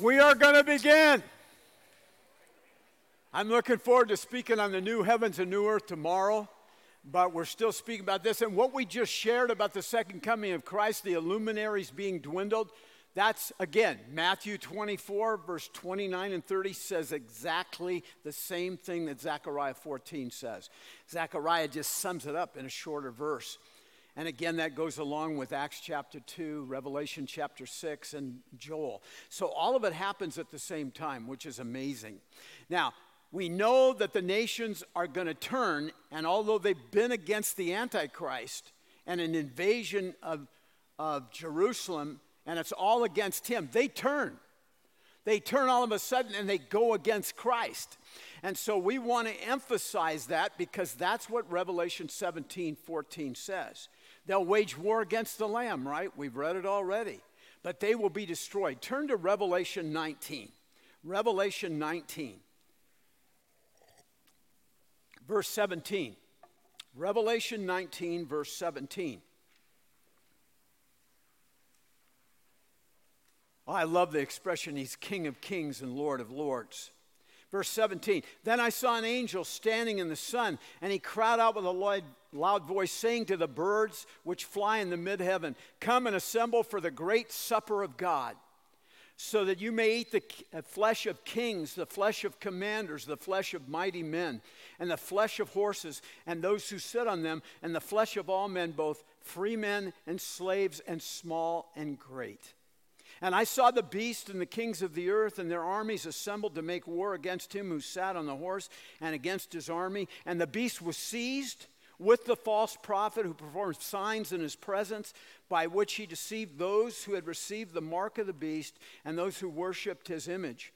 We are going to begin. I'm looking forward to speaking on the new heavens and new earth tomorrow, but we're still speaking about this. And what we just shared about the second coming of Christ, the illuminaries being dwindled, that's again, Matthew 24, verse 29 and 30 says exactly the same thing that Zechariah 14 says. Zechariah just sums it up in a shorter verse. And again, that goes along with Acts chapter 2, Revelation chapter 6, and Joel. So all of it happens at the same time, which is amazing. Now, we know that the nations are going to turn, and although they've been against the Antichrist and an invasion of, of Jerusalem, and it's all against him, they turn. They turn all of a sudden and they go against Christ. And so we want to emphasize that because that's what Revelation 17 14 says. They'll wage war against the Lamb, right? We've read it already. But they will be destroyed. Turn to Revelation 19. Revelation 19, verse 17. Revelation 19, verse 17. Oh, I love the expression, He's King of kings and Lord of lords. Verse 17 Then I saw an angel standing in the sun, and he cried out with a loud, voice, saying to the birds which fly in the mid heaven, Come and assemble for the great supper of God, so that you may eat the uh, flesh of kings, the flesh of commanders, the flesh of mighty men, and the flesh of horses, and those who sit on them, and the flesh of all men, both free men and slaves, and small and great. And I saw the beast and the kings of the earth and their armies assembled to make war against him who sat on the horse and against his army. And the beast was seized with the false prophet who performed signs in his presence, by which he deceived those who had received the mark of the beast and those who worshipped his image.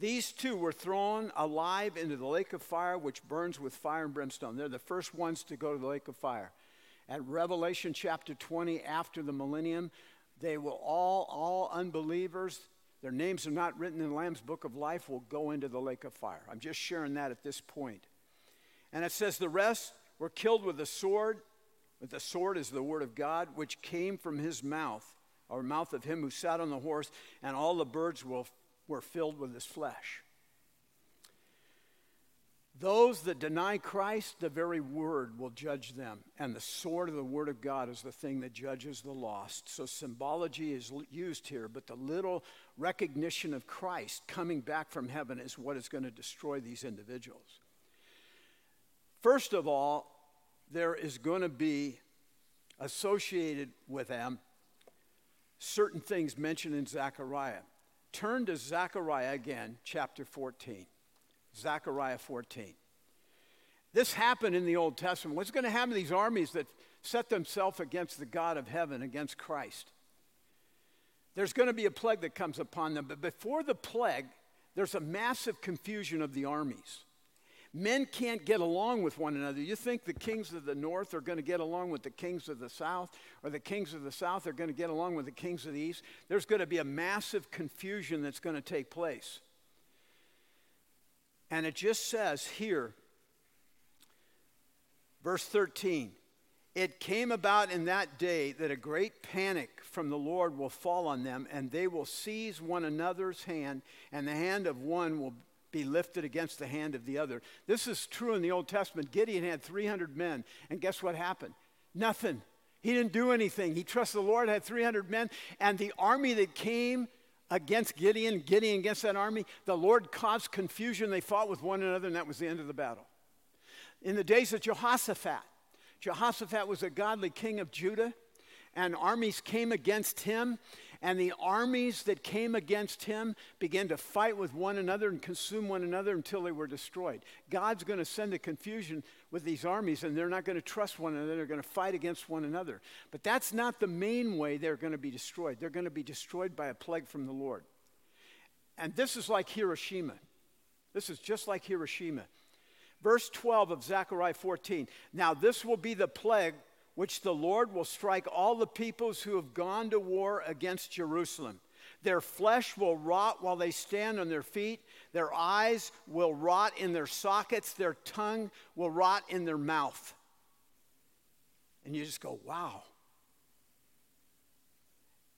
These two were thrown alive into the lake of fire, which burns with fire and brimstone. They're the first ones to go to the lake of fire. At Revelation chapter 20, after the millennium, they will all, all unbelievers, their names are not written in the Lamb's book of life, will go into the lake of fire. I'm just sharing that at this point. And it says, The rest were killed with the sword, but the sword is the word of God, which came from his mouth, or mouth of him who sat on the horse, and all the birds will, were filled with his flesh. Those that deny Christ, the very word will judge them. And the sword of the word of God is the thing that judges the lost. So symbology is used here, but the little recognition of Christ coming back from heaven is what is going to destroy these individuals. First of all, there is going to be associated with them certain things mentioned in Zechariah. Turn to Zechariah again, chapter 14. Zechariah 14. This happened in the Old Testament. What's going to happen to these armies that set themselves against the God of heaven, against Christ? There's going to be a plague that comes upon them. But before the plague, there's a massive confusion of the armies. Men can't get along with one another. You think the kings of the north are going to get along with the kings of the south, or the kings of the south are going to get along with the kings of the east? There's going to be a massive confusion that's going to take place. And it just says here, verse 13, it came about in that day that a great panic from the Lord will fall on them, and they will seize one another's hand, and the hand of one will be lifted against the hand of the other. This is true in the Old Testament. Gideon had 300 men, and guess what happened? Nothing. He didn't do anything. He trusted the Lord, had 300 men, and the army that came against Gideon, Gideon against that army, the Lord caused confusion. They fought with one another, and that was the end of the battle. In the days of Jehoshaphat, Jehoshaphat was a godly king of Judah, and armies came against him, and the armies that came against him began to fight with one another and consume one another until they were destroyed. God's going to send a confusion with these armies, and they're not going to trust one another. They're going to fight against one another. But that's not the main way they're going to be destroyed. They're going to be destroyed by a plague from the Lord. And this is like Hiroshima. This is just like Hiroshima. Verse 12 of Zechariah 14. Now, this will be the plague which the Lord will strike all the peoples who have gone to war against Jerusalem. Their flesh will rot while they stand on their feet. Their eyes will rot in their sockets. Their tongue will rot in their mouth. And you just go, wow.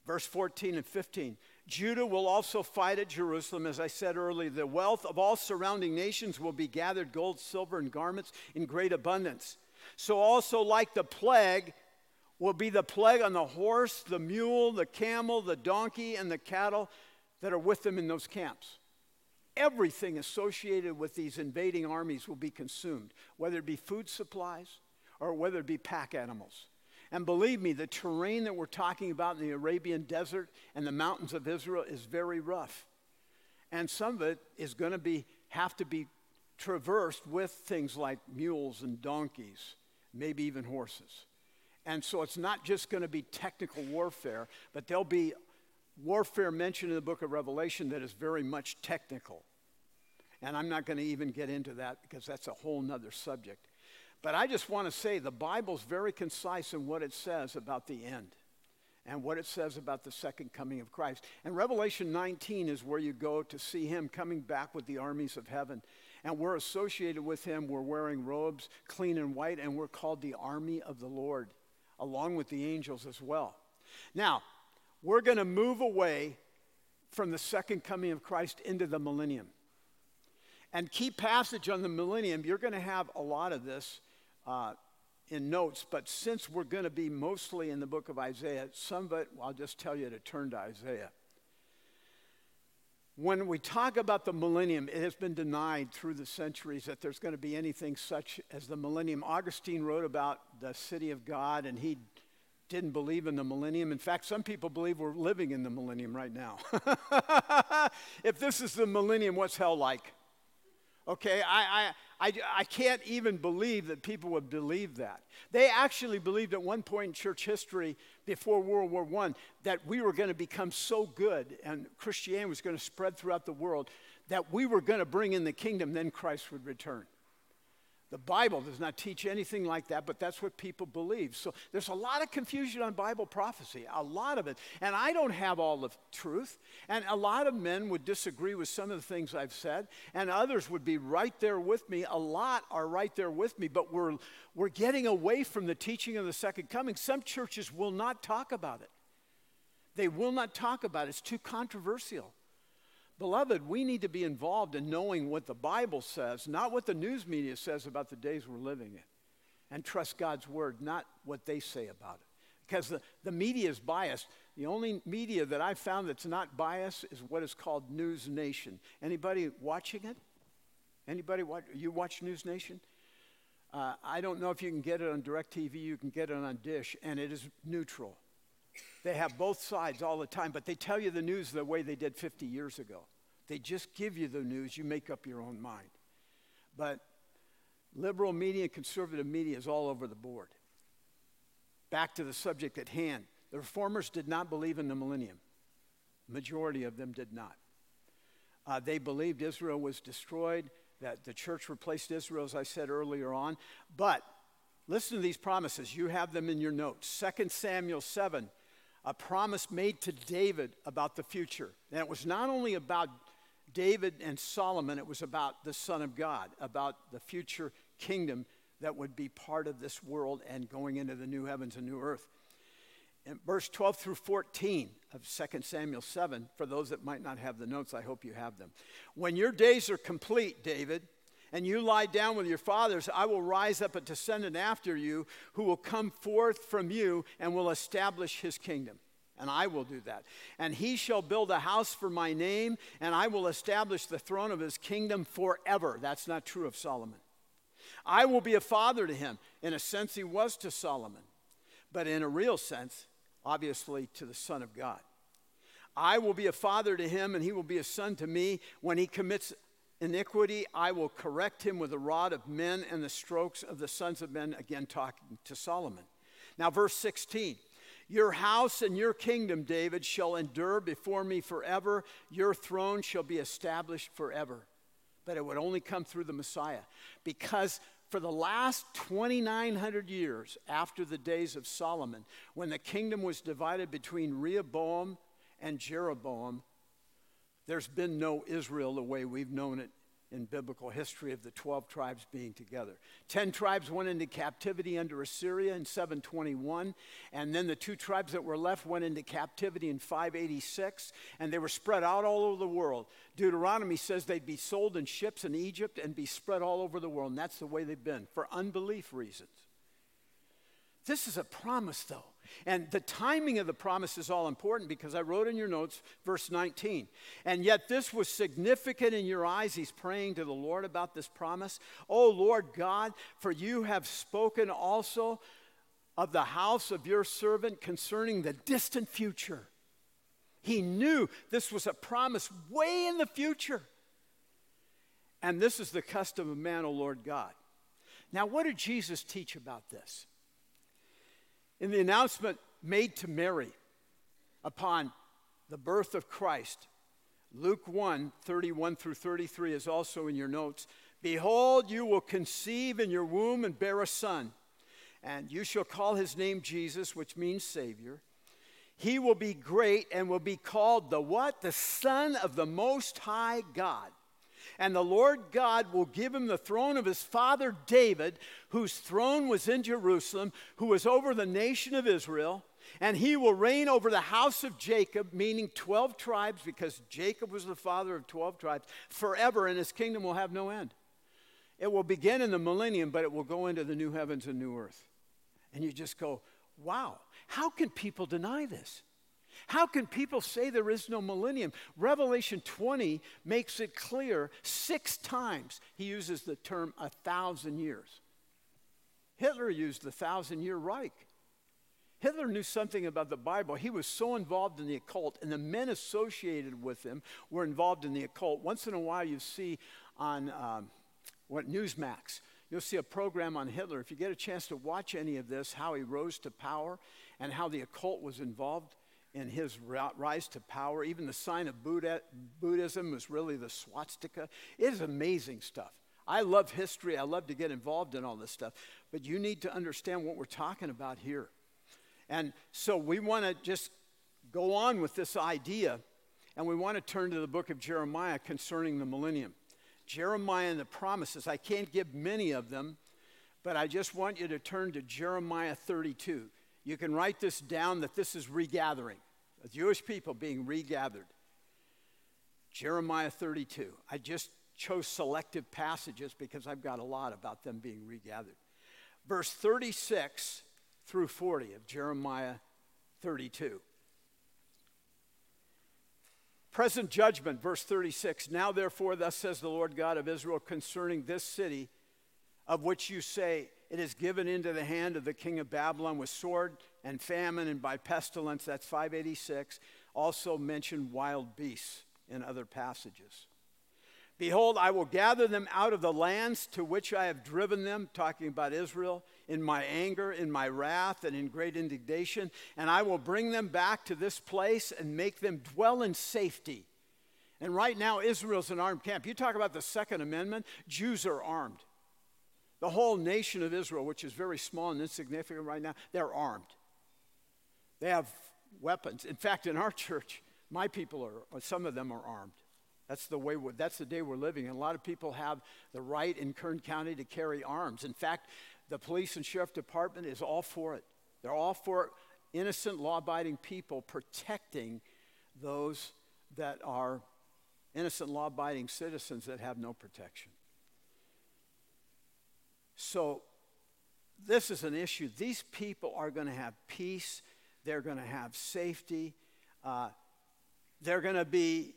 Verse 14 and 15 Judah will also fight at Jerusalem. As I said earlier, the wealth of all surrounding nations will be gathered gold, silver, and garments in great abundance. So, also, like the plague, will be the plague on the horse, the mule, the camel, the donkey, and the cattle that are with them in those camps. Everything associated with these invading armies will be consumed, whether it be food supplies or whether it be pack animals. And believe me, the terrain that we're talking about in the Arabian desert and the mountains of Israel is very rough. And some of it is going to be have to be traversed with things like mules and donkeys, maybe even horses. And so it's not just going to be technical warfare, but there'll be warfare mentioned in the book of Revelation that is very much technical. And I'm not going to even get into that because that's a whole nother subject. But I just want to say the Bible's very concise in what it says about the end and what it says about the second coming of Christ. And Revelation 19 is where you go to see him coming back with the armies of heaven. And we're associated with him. We're wearing robes, clean and white, and we're called the army of the Lord, along with the angels as well. Now, we're going to move away from the second coming of Christ into the millennium. And key passage on the millennium, you're going to have a lot of this uh, in notes, but since we're going to be mostly in the book of Isaiah, some of it, I'll just tell you to turn to Isaiah. When we talk about the millennium, it has been denied through the centuries that there's going to be anything such as the millennium. Augustine wrote about the city of God, and he didn't believe in the millennium. In fact, some people believe we're living in the millennium right now. if this is the millennium, what's hell like? Okay, I, I, I, can't even believe that people would believe that. They actually believed at one point in church history before World War I that we were going to become so good and Christianity was going to spread throughout the world that we were going to bring in the kingdom, then Christ would return. The Bible does not teach anything like that, but that's what people believe. So there's a lot of confusion on Bible prophecy, a lot of it. And I don't have all the truth. And a lot of men would disagree with some of the things I've said, and others would be right there with me. A lot are right there with me, but we're, we're getting away from the teaching of the second coming. Some churches will not talk about it, they will not talk about it. It's too controversial. Beloved, we need to be involved in knowing what the Bible says, not what the news media says about the days we're living in. And trust God's word, not what they say about it. Because the, the media is biased. The only media that I've found that's not biased is what is called News Nation. Anybody watching it? Anybody watch? You watch News Nation? Uh, I don't know if you can get it on DirecTV. You can get it on Dish, and it is neutral. They have both sides all the time, but they tell you the news the way they did 50 years ago. They just give you the news, you make up your own mind. But liberal media, and conservative media is all over the board. Back to the subject at hand. The reformers did not believe in the millennium. Majority of them did not. Uh, they believed Israel was destroyed, that the church replaced Israel, as I said earlier on. But listen to these promises. You have them in your notes. 2 Samuel 7 a promise made to David about the future. And it was not only about David and Solomon, it was about the Son of God, about the future kingdom that would be part of this world and going into the new heavens and new earth. In verse 12 through 14 of 2 Samuel 7, for those that might not have the notes, I hope you have them. When your days are complete, David, and you lie down with your fathers, I will rise up a descendant after you who will come forth from you and will establish his kingdom. And I will do that. And he shall build a house for my name, and I will establish the throne of his kingdom forever. That's not true of Solomon. I will be a father to him. In a sense, he was to Solomon, but in a real sense, obviously, to the Son of God. I will be a father to him, and he will be a son to me. When he commits iniquity, I will correct him with the rod of men and the strokes of the sons of men. Again, talking to Solomon. Now, verse 16. Your house and your kingdom, David, shall endure before me forever. Your throne shall be established forever. But it would only come through the Messiah. Because for the last 2,900 years after the days of Solomon, when the kingdom was divided between Rehoboam and Jeroboam, there's been no Israel the way we've known it in biblical history of the 12 tribes being together. 10 tribes went into captivity under Assyria in 721, and then the two tribes that were left went into captivity in 586, and they were spread out all over the world. Deuteronomy says they'd be sold in ships in Egypt and be spread all over the world, and that's the way they've been for unbelief reasons. This is a promise, though. And the timing of the promise is all important because I wrote in your notes, verse 19. And yet this was significant in your eyes. He's praying to the Lord about this promise. Oh, Lord God, for you have spoken also of the house of your servant concerning the distant future. He knew this was a promise way in the future. And this is the custom of man, O Lord God. Now, what did Jesus teach about this? In the announcement made to Mary upon the birth of Christ, Luke 1 31 through 33 is also in your notes. Behold, you will conceive in your womb and bear a son, and you shall call his name Jesus, which means Savior. He will be great and will be called the what? The Son of the Most High God. And the Lord God will give him the throne of his father David, whose throne was in Jerusalem, who was over the nation of Israel. And he will reign over the house of Jacob, meaning 12 tribes, because Jacob was the father of 12 tribes, forever, and his kingdom will have no end. It will begin in the millennium, but it will go into the new heavens and new earth. And you just go, wow, how can people deny this? How can people say there is no millennium? Revelation 20 makes it clear six times he uses the term a thousand years. Hitler used the thousand year Reich. Hitler knew something about the Bible. He was so involved in the occult, and the men associated with him were involved in the occult. Once in a while, you see on um, what Newsmax, you'll see a program on Hitler. If you get a chance to watch any of this, how he rose to power and how the occult was involved in his rise to power. Even the sign of Buddha, Buddhism was really the swastika. It is amazing stuff. I love history. I love to get involved in all this stuff. But you need to understand what we're talking about here. And so we want to just go on with this idea, and we want to turn to the book of Jeremiah concerning the millennium. Jeremiah and the promises. I can't give many of them, but I just want you to turn to Jeremiah 32. You can write this down that this is regathering the Jewish people being regathered. Jeremiah 32. I just chose selective passages because I've got a lot about them being regathered. Verse 36 through 40 of Jeremiah 32. Present judgment, verse 36. Now, therefore, thus says the Lord God of Israel concerning this city, of which you say, It is given into the hand of the king of Babylon with sword and famine and by pestilence, that's 586, also mentioned wild beasts in other passages. Behold, I will gather them out of the lands to which I have driven them, talking about Israel, in my anger, in my wrath, and in great indignation, and I will bring them back to this place and make them dwell in safety. And right now, Israel's an armed camp. You talk about the Second Amendment, Jews are armed. The whole nation of Israel, which is very small and insignificant right now, they're armed. They have weapons. In fact, in our church, my people are, some of them are armed. That's the way, that's the day we're living. And a lot of people have the right in Kern County to carry arms. In fact, the police and sheriff department is all for it. They're all for innocent, law abiding people protecting those that are innocent, law abiding citizens that have no protection. So, this is an issue. These people are going to have peace they're going to have safety. Uh, they're going to be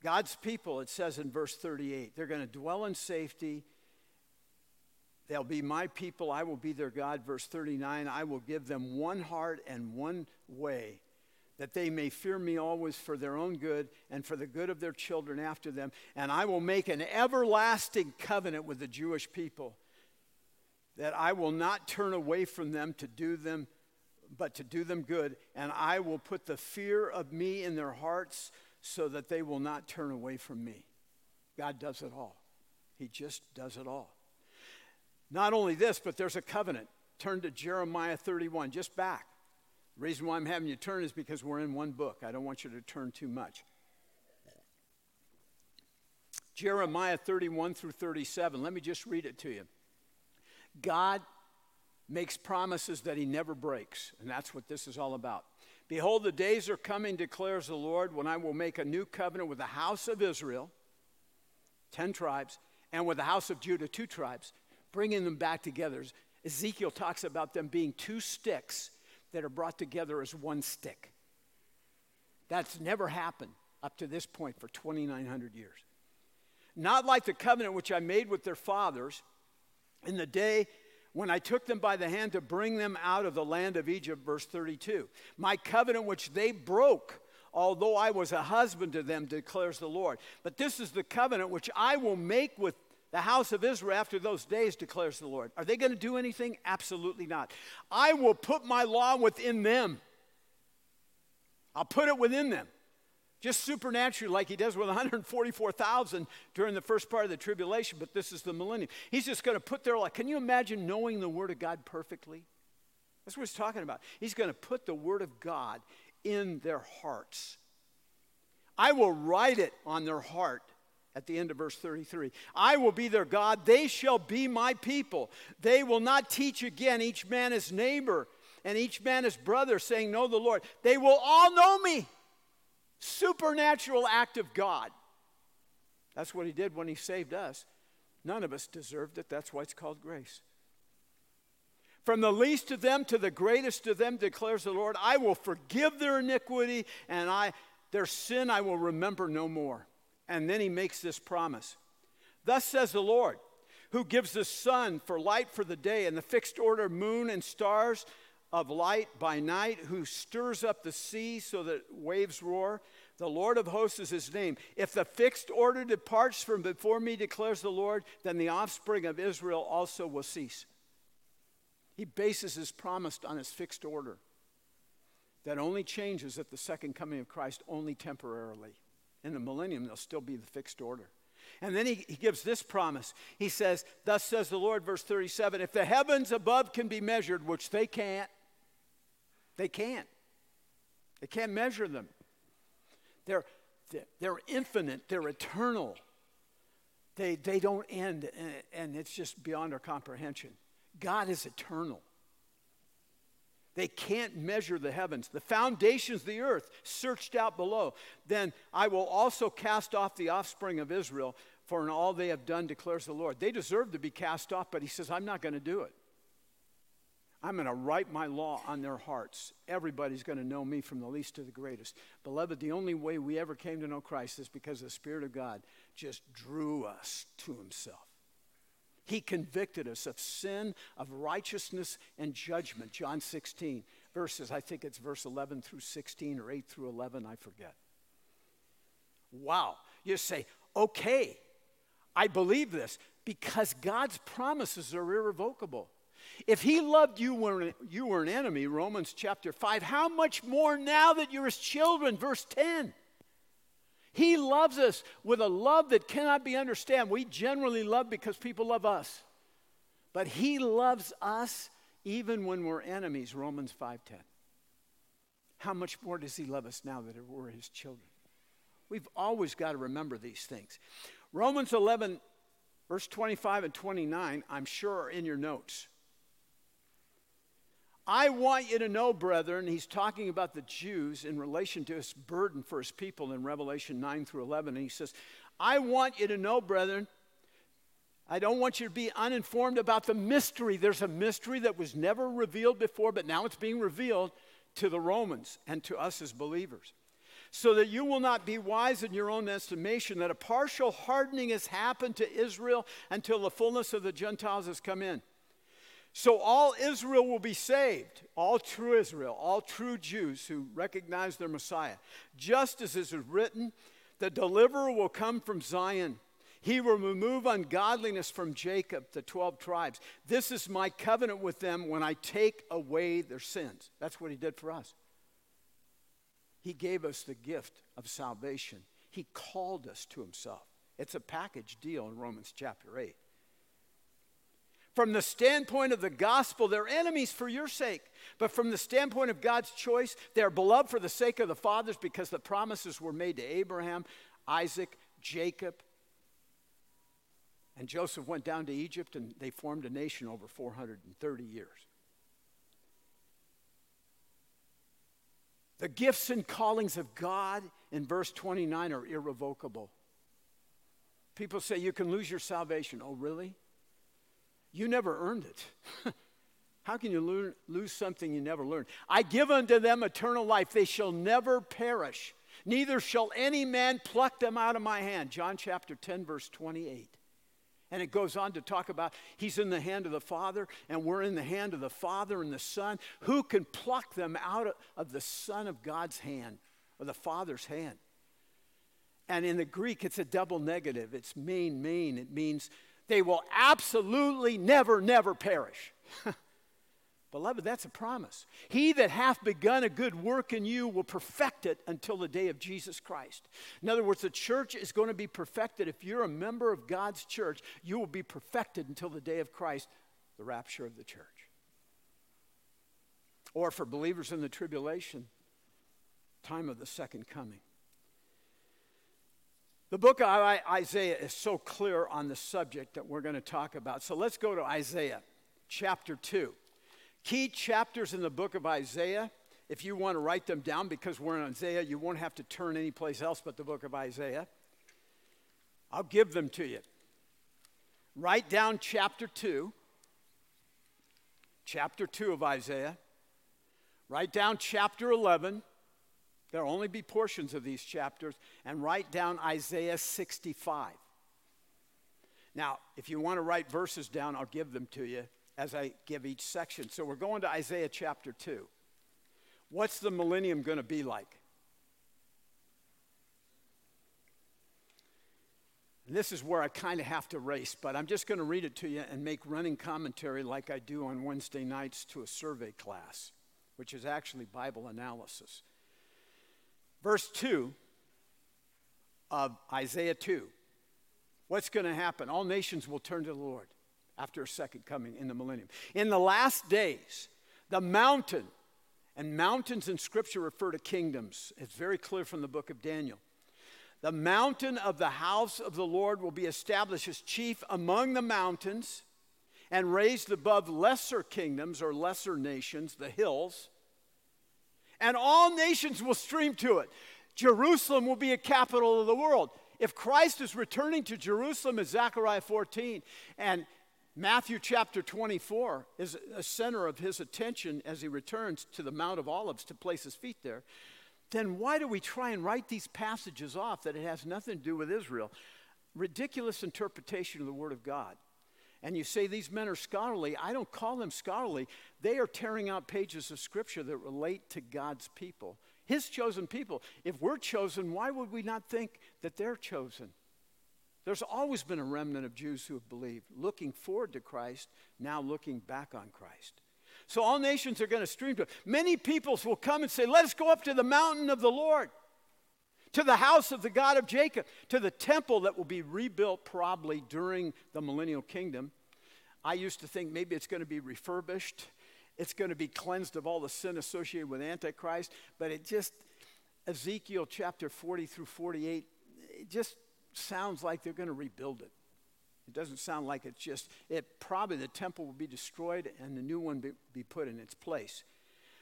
God's people, it says in verse 38. They're going to dwell in safety. They'll be my people. I will be their God. Verse 39 I will give them one heart and one way, that they may fear me always for their own good and for the good of their children after them. And I will make an everlasting covenant with the Jewish people, that I will not turn away from them to do them but to do them good, and I will put the fear of me in their hearts so that they will not turn away from me. God does it all. He just does it all. Not only this, but there's a covenant. Turn to Jeremiah 31, just back. The reason why I'm having you turn is because we're in one book. I don't want you to turn too much. Jeremiah 31 through 37. Let me just read it to you. God makes promises that he never breaks, and that's what this is all about. Behold, the days are coming, declares the Lord, when I will make a new covenant with the house of Israel, 10 tribes, and with the house of Judah, two tribes, bringing them back together. Ezekiel talks about them being two sticks that are brought together as one stick. That's never happened up to this point for 2,900 years. Not like the covenant which I made with their fathers in the day when I took them by the hand to bring them out of the land of Egypt, verse 32. My covenant which they broke, although I was a husband to them, declares the Lord. But this is the covenant which I will make with the house of Israel after those days, declares the Lord. Are they going to do anything? Absolutely not. I will put my law within them. I'll put it within them. Just supernaturally, like he does with 144,000 during the first part of the tribulation, but this is the millennium. He's just going to put their life. Can you imagine knowing the Word of God perfectly? That's what he's talking about. He's going to put the Word of God in their hearts. I will write it on their heart at the end of verse 33. I will be their God, they shall be my people. They will not teach again each man his neighbor and each man his brother, saying, Know the Lord. They will all know me. Supernatural act of God. That's what he did when he saved us. None of us deserved it. That's why it's called grace. From the least of them to the greatest of them, declares the Lord, I will forgive their iniquity and I, their sin I will remember no more. And then he makes this promise Thus says the Lord, who gives the sun for light for the day and the fixed order moon and stars of light by night, who stirs up the sea so that waves roar. The Lord of hosts is his name. If the fixed order departs from before me, declares the Lord, then the offspring of Israel also will cease. He bases his promise on his fixed order that only changes at the second coming of Christ, only temporarily. In the millennium, there'll still be the fixed order. And then he, he gives this promise. He says, Thus says the Lord, verse 37 If the heavens above can be measured, which they can't, they can't. They can't measure them. They're, they're infinite, they're eternal. They, they don't end, and it's just beyond our comprehension. God is eternal. They can't measure the heavens. The foundations of the earth searched out below. Then I will also cast off the offspring of Israel, for in all they have done, declares the Lord. They deserve to be cast off, but he says, I'm not going to do it. I'm going to write my law on their hearts. Everybody's going to know me from the least to the greatest. Beloved, the only way we ever came to know Christ is because the Spirit of God just drew us to Himself. He convicted us of sin, of righteousness, and judgment. John 16, verses, I think it's verse 11 through 16 or 8 through 11, I forget. Wow. You say, okay, I believe this because God's promises are irrevocable. If he loved you when you were an enemy, Romans chapter 5, how much more now that you're his children? Verse 10. He loves us with a love that cannot be understood. We generally love because people love us. But he loves us even when we're enemies, Romans 5:10. How much more does he love us now that we're his children? We've always got to remember these things. Romans 11 verse 25 and 29, I'm sure are in your notes. I want you to know, brethren, he's talking about the Jews in relation to his burden for his people in Revelation 9 through 11. And he says, I want you to know, brethren, I don't want you to be uninformed about the mystery. There's a mystery that was never revealed before, but now it's being revealed to the Romans and to us as believers. So that you will not be wise in your own estimation, that a partial hardening has happened to Israel until the fullness of the Gentiles has come in. So all Israel will be saved, all true Israel, all true Jews who recognize their Messiah. Just as is written, the deliverer will come from Zion. He will remove ungodliness from Jacob, the 12 tribes. This is my covenant with them when I take away their sins. That's what he did for us. He gave us the gift of salvation. He called us to himself. It's a package deal in Romans chapter 8. From the standpoint of the gospel, they're enemies for your sake. But from the standpoint of God's choice, they're beloved for the sake of the fathers because the promises were made to Abraham, Isaac, Jacob, And Joseph went down to Egypt and they formed a nation over 430 years. The gifts and callings of God in verse 29 are irrevocable. People say you can lose your salvation. Oh, really? You never earned it. How can you learn, lose something you never learned? I give unto them eternal life. They shall never perish, neither shall any man pluck them out of my hand. John chapter 10, verse 28. And it goes on to talk about he's in the hand of the Father, and we're in the hand of the Father and the Son. Who can pluck them out of the Son of God's hand or the Father's hand? And in the Greek, it's a double negative. It's main, main. It means they will absolutely never, never perish. Beloved, that's a promise. He that hath begun a good work in you will perfect it until the day of Jesus Christ. In other words, the church is going to be perfected. If you're a member of God's church, you will be perfected until the day of Christ, the rapture of the church. Or for believers in the tribulation, time of the second coming. The book of Isaiah is so clear on the subject that we're going to talk about. So let's go to Isaiah chapter 2 key chapters in the book of Isaiah. If you want to write them down, because we're in Isaiah, you won't have to turn anyplace else but the book of Isaiah. I'll give them to you. Write down chapter 2, chapter 2 of Isaiah. Write down chapter 11. There'll only be portions of these chapters. And write down Isaiah 65. Now, if you want to write verses down, I'll give them to you as I give each section. So we're going to Isaiah chapter 2. What's the millennium going to be like? And this is where I kind of have to race, but I'm just going to read it to you and make running commentary like I do on Wednesday nights to a survey class, which is actually Bible analysis. Verse 2 of Isaiah 2. What's going to happen? All nations will turn to the Lord after a second coming in the millennium. In the last days, the mountain, and mountains in Scripture refer to kingdoms. It's very clear from the book of Daniel. The mountain of the house of the Lord will be established as chief among the mountains and raised above lesser kingdoms or lesser nations, the hills. And all nations will stream to it. Jerusalem will be a capital of the world. If Christ is returning to Jerusalem, as Zechariah 14, and Matthew chapter 24 is a center of his attention as he returns to the Mount of Olives to place his feet there. Then why do we try and write these passages off that it has nothing to do with Israel? Ridiculous interpretation of the Word of God. And you say these men are scholarly. I don't call them scholarly. They are tearing out pages of Scripture that relate to God's people, His chosen people. If we're chosen, why would we not think that they're chosen? There's always been a remnant of Jews who have believed, looking forward to Christ, now looking back on Christ. So all nations are going to stream to it. Many peoples will come and say, Let us go up to the mountain of the Lord, to the house of the God of Jacob, to the temple that will be rebuilt probably during the millennial kingdom. I used to think maybe it's going to be refurbished, it's going to be cleansed of all the sin associated with Antichrist, but it just, Ezekiel chapter 40 through 48, it just sounds like they're going to rebuild it. It doesn't sound like it's just, it probably the temple will be destroyed and the new one be, be put in its place.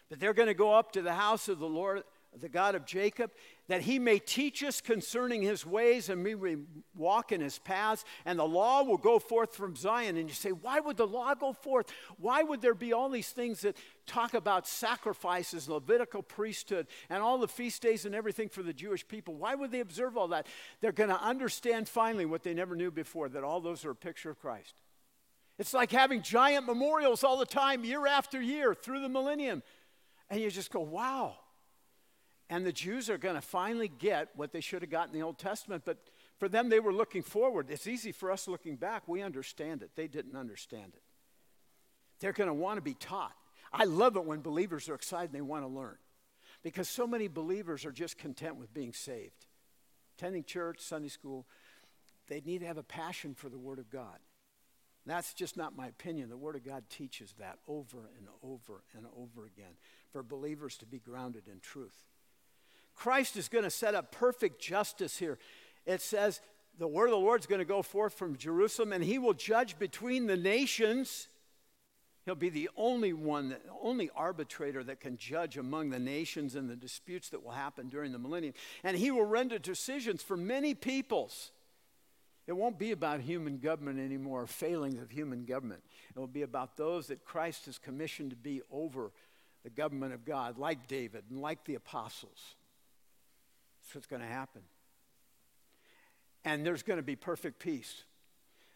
But they're going to go up to the house of the Lord the God of Jacob, that he may teach us concerning his ways and we walk in his paths, and the law will go forth from Zion. And you say, why would the law go forth? Why would there be all these things that talk about sacrifices, Levitical priesthood, and all the feast days and everything for the Jewish people? Why would they observe all that? They're going to understand finally what they never knew before that all those are a picture of Christ. It's like having giant memorials all the time, year after year, through the millennium. And you just go, wow. And the Jews are going to finally get what they should have gotten in the Old Testament, but for them, they were looking forward. It's easy for us looking back. We understand it. They didn't understand it. They're going to want to be taught. I love it when believers are excited and they want to learn because so many believers are just content with being saved. Attending church, Sunday school, they need to have a passion for the Word of God. That's just not my opinion. The Word of God teaches that over and over and over again for believers to be grounded in truth. Christ is going to set up perfect justice here. It says, the word of the Lord is going to go forth from Jerusalem, and he will judge between the nations. He'll be the only one, the only arbitrator that can judge among the nations and the disputes that will happen during the millennium. And he will render decisions for many peoples. It won't be about human government anymore, failings of human government. It will be about those that Christ has commissioned to be over the government of God, like David and like the apostles. What's going to happen and there's going to be perfect peace.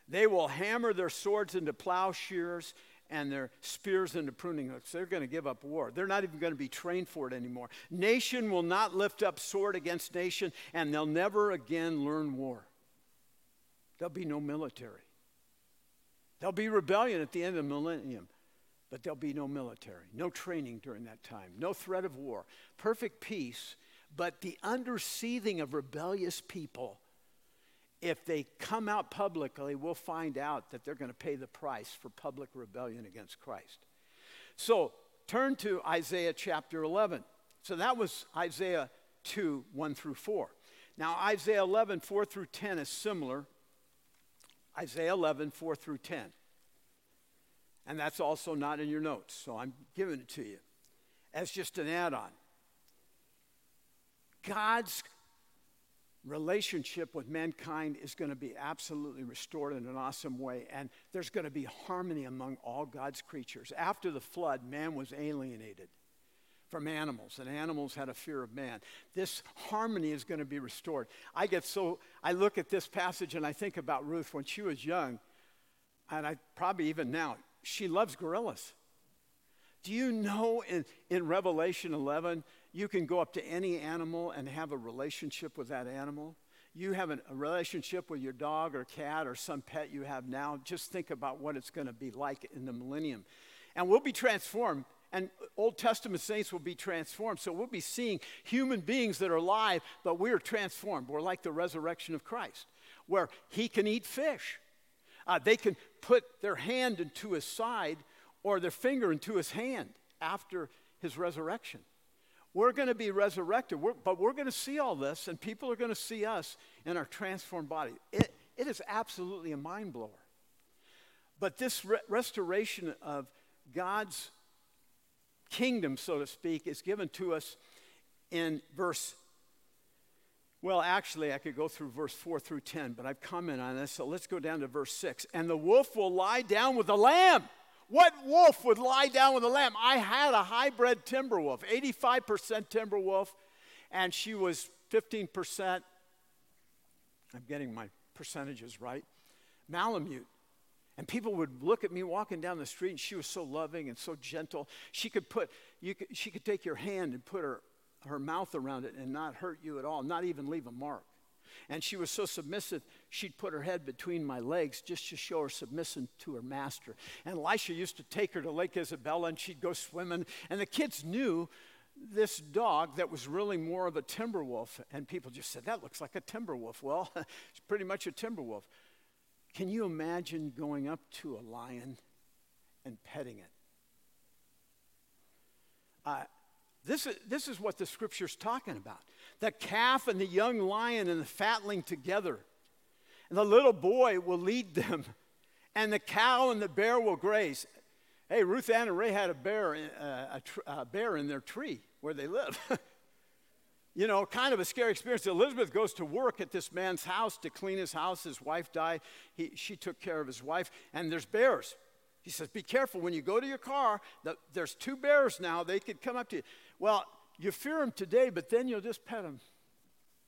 They will hammer their swords into plowshares and their spears into pruning hooks. They're going to give up war. They're not even going to be trained for it anymore. Nation will not lift up sword against nation, and they'll never again learn war. There'll be no military. There'll be rebellion at the end of the millennium, but there'll be no military, no training during that time, no threat of war. Perfect peace, but the underseething of rebellious people if they come out publicly, we'll find out that they're going to pay the price for public rebellion against Christ. So turn to Isaiah chapter 11. So that was Isaiah 2, 1 through 4. Now, Isaiah 11, 4 through 10 is similar. Isaiah 11, 4 through 10. And that's also not in your notes, so I'm giving it to you as just an add on. God's relationship with mankind is going to be absolutely restored in an awesome way, and there's going to be harmony among all God's creatures. After the flood, man was alienated from animals, and animals had a fear of man. This harmony is going to be restored. I get so, I look at this passage and I think about Ruth when she was young, and I probably even now, she loves gorillas. Do you know in, in Revelation 11, you can go up to any animal and have a relationship with that animal. You have an, a relationship with your dog or cat or some pet you have now. Just think about what it's going to be like in the millennium. And we'll be transformed, and Old Testament saints will be transformed. So we'll be seeing human beings that are alive, but we're transformed. We're like the resurrection of Christ, where he can eat fish. Uh, they can put their hand into his side or their finger into his hand after his resurrection. We're going to be resurrected, we're, but we're going to see all this, and people are going to see us in our transformed body. It, it is absolutely a mind blower. But this re- restoration of God's kingdom, so to speak, is given to us in verse. Well, actually, I could go through verse 4 through 10, but I've commented on this, so let's go down to verse 6. And the wolf will lie down with the lamb. What wolf would lie down with a lamb? I had a hybrid timber wolf, 85% timber wolf, and she was 15%. I'm getting my percentages right. Malamute. And people would look at me walking down the street, and she was so loving and so gentle. She could put, you could, she could take your hand and put her, her mouth around it and not hurt you at all, not even leave a mark. And she was so submissive, she'd put her head between my legs just to show her submission to her master. And Elisha used to take her to Lake Isabella and she'd go swimming. And the kids knew this dog that was really more of a timber wolf. And people just said, that looks like a timber wolf. Well, it's pretty much a timber wolf. Can you imagine going up to a lion and petting it? Uh, this is, this is what the scripture's talking about the calf and the young lion and the fatling together. And the little boy will lead them, and the cow and the bear will graze. Hey, Ruth Ann and Ray had a bear, uh, a, tr- a bear in their tree where they live. you know, kind of a scary experience. Elizabeth goes to work at this man's house to clean his house. His wife died. He, she took care of his wife, and there's bears. He says, Be careful when you go to your car. The, there's two bears now. They could come up to you. Well, you fear them today, but then you'll just pet them.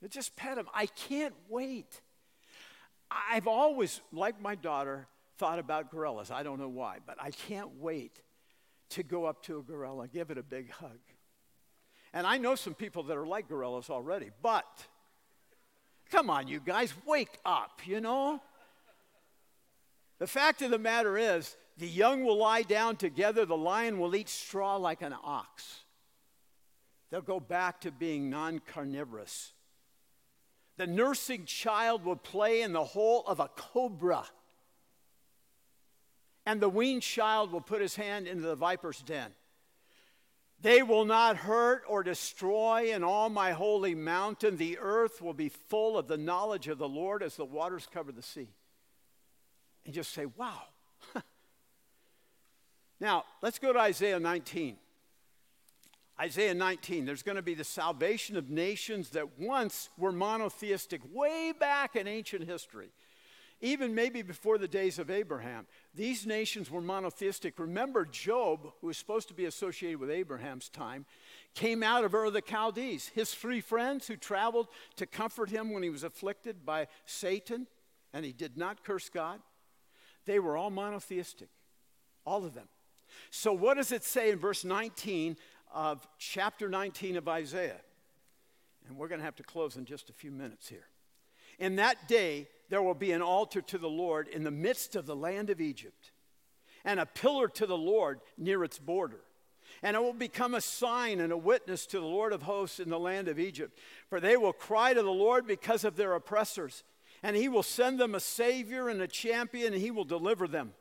You'll just pet them. I can't wait. I've always, like my daughter, thought about gorillas. I don't know why, but I can't wait to go up to a gorilla, give it a big hug. And I know some people that are like gorillas already, but come on, you guys, wake up, you know? The fact of the matter is, the young will lie down together, the lion will eat straw like an ox. They'll go back to being non carnivorous. The nursing child will play in the hole of a cobra. And the weaned child will put his hand into the viper's den. They will not hurt or destroy in all my holy mountain. The earth will be full of the knowledge of the Lord as the waters cover the sea. And just say, wow. now, let's go to Isaiah 19. Isaiah 19, there's going to be the salvation of nations that once were monotheistic, way back in ancient history, even maybe before the days of Abraham. These nations were monotheistic. Remember, Job, who was supposed to be associated with Abraham's time, came out of Ur of the Chaldees. His three friends who traveled to comfort him when he was afflicted by Satan, and he did not curse God, they were all monotheistic, all of them. So, what does it say in verse 19 of chapter 19 of Isaiah. And we're going to have to close in just a few minutes here. In that day, there will be an altar to the Lord in the midst of the land of Egypt, and a pillar to the Lord near its border. And it will become a sign and a witness to the Lord of hosts in the land of Egypt. For they will cry to the Lord because of their oppressors, and he will send them a Savior and a champion, and he will deliver them.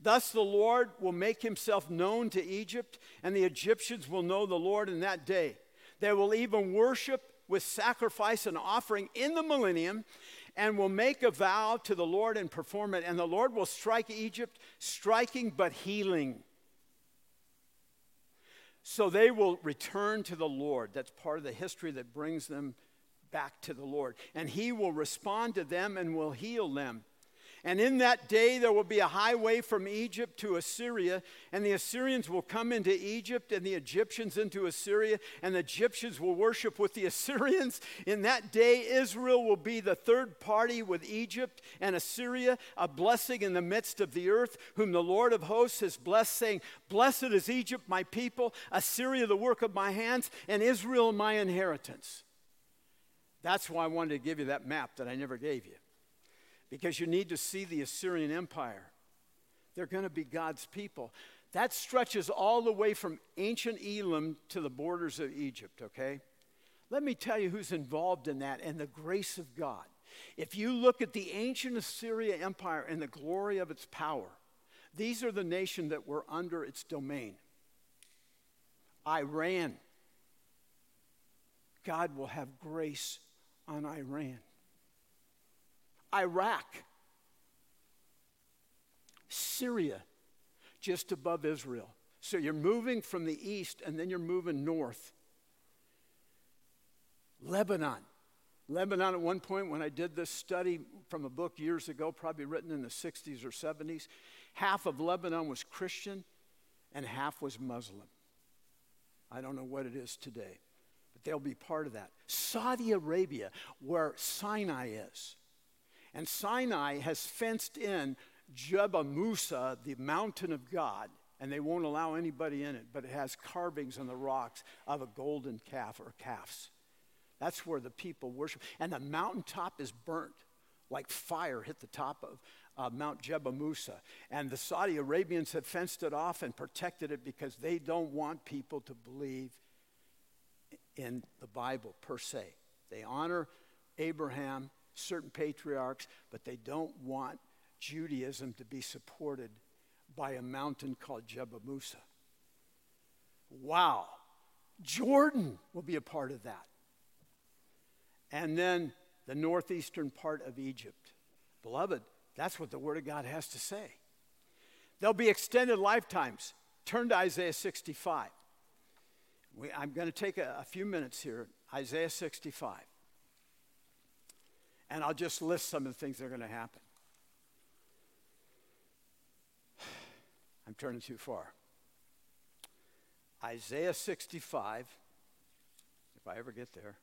Thus the Lord will make himself known to Egypt, and the Egyptians will know the Lord in that day. They will even worship with sacrifice and offering in the millennium, and will make a vow to the Lord and perform it. And the Lord will strike Egypt, striking but healing. So they will return to the Lord. That's part of the history that brings them back to the Lord. And He will respond to them and will heal them. And in that day there will be a highway from Egypt to Assyria, and the Assyrians will come into Egypt, and the Egyptians into Assyria, and the Egyptians will worship with the Assyrians. In that day, Israel will be the third party with Egypt and Assyria, a blessing in the midst of the earth, whom the Lord of hosts has blessed, saying, Blessed is Egypt, my people, Assyria, the work of my hands, and Israel, my inheritance. That's why I wanted to give you that map that I never gave you because you need to see the Assyrian Empire. They're going to be God's people. That stretches all the way from ancient Elam to the borders of Egypt, okay? Let me tell you who's involved in that and the grace of God. If you look at the ancient Assyria Empire and the glory of its power, these are the nation that were under its domain. Iran. God will have grace on Iran. Iraq, Syria, just above Israel. So you're moving from the east and then you're moving north. Lebanon. Lebanon, at one point, when I did this study from a book years ago, probably written in the 60s or 70s, half of Lebanon was Christian and half was Muslim. I don't know what it is today, but they'll be part of that. Saudi Arabia, where Sinai is. And Sinai has fenced in Jebel Musa, the mountain of God, and they won't allow anybody in it, but it has carvings on the rocks of a golden calf or calves. That's where the people worship. And the mountaintop is burnt like fire hit the top of uh, Mount Jebel Musa. And the Saudi Arabians have fenced it off and protected it because they don't want people to believe in the Bible per se. They honor Abraham certain patriarchs, but they don't want Judaism to be supported by a mountain called Jebel Musa. Wow. Jordan will be a part of that. And then the northeastern part of Egypt. Beloved, that's what the Word of God has to say. There'll be extended lifetimes. Turn to Isaiah 65. We, I'm going to take a, a few minutes here. Isaiah 65. And I'll just list some of the things that are going to happen. I'm turning too far. Isaiah 65, if I ever get there.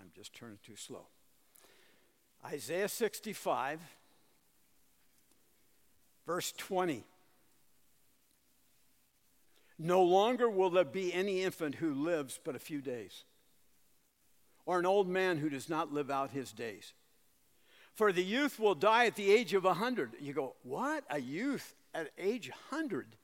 I'm just turning too slow. Isaiah 65, verse 20. No longer will there be any infant who lives but a few days or an old man who does not live out his days. For the youth will die at the age of a 100. You go, what? A youth at age 100?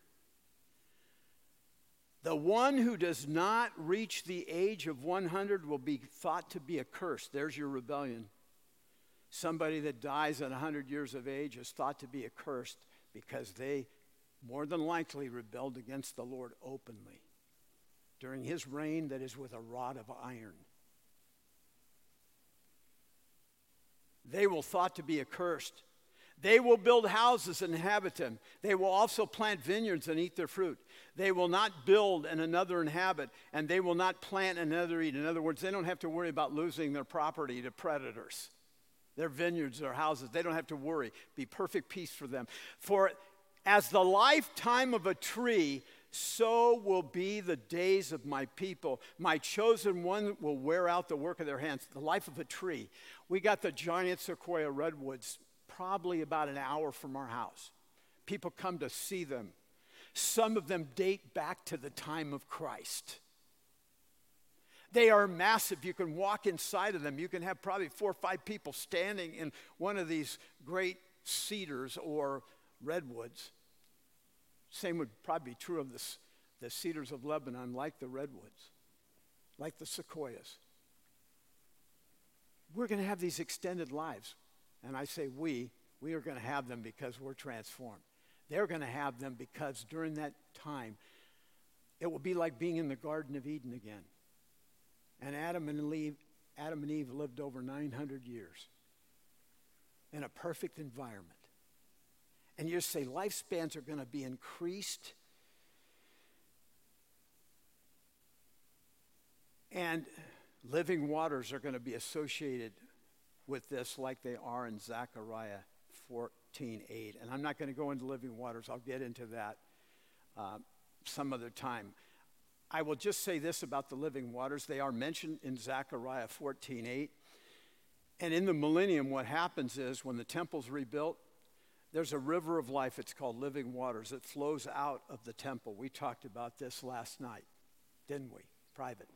The one who does not reach the age of 100 will be thought to be accursed. There's your rebellion. Somebody that dies at 100 years of age is thought to be accursed because they more than likely rebelled against the Lord openly during his reign that is with a rod of iron. They will thought to be accursed. They will build houses and inhabit them. They will also plant vineyards and eat their fruit. They will not build and another inhabit, and they will not plant and another eat. In other words, they don't have to worry about losing their property to predators, their vineyards, their houses. They don't have to worry. Be perfect peace for them. For as the lifetime of a tree, so will be the days of my people. My chosen one will wear out the work of their hands. The life of a tree. We got the giant sequoia redwoods probably about an hour from our house. People come to see them. Some of them date back to the time of Christ. They are massive. You can walk inside of them. You can have probably four or five people standing in one of these great cedars or redwoods. Same would probably be true of the, the cedars of Lebanon, like the redwoods, like the sequoias. We're going to have these extended lives. And I say we, we are going to have them because we're transformed. They're going to have them because during that time, it will be like being in the Garden of Eden again. And Adam and Eve, Adam and Eve lived over 900 years in a perfect environment. And you say lifespans are going to be increased. And living waters are going to be associated with this like they are in Zechariah 14:8. And I'm not going to go into living waters. I'll get into that uh, some other time. I will just say this about the living waters. They are mentioned in Zechariah 14:8. And in the millennium, what happens is when the temple's rebuilt, there's a river of life. It's called living waters. It flows out of the temple. We talked about this last night, didn't we? Private.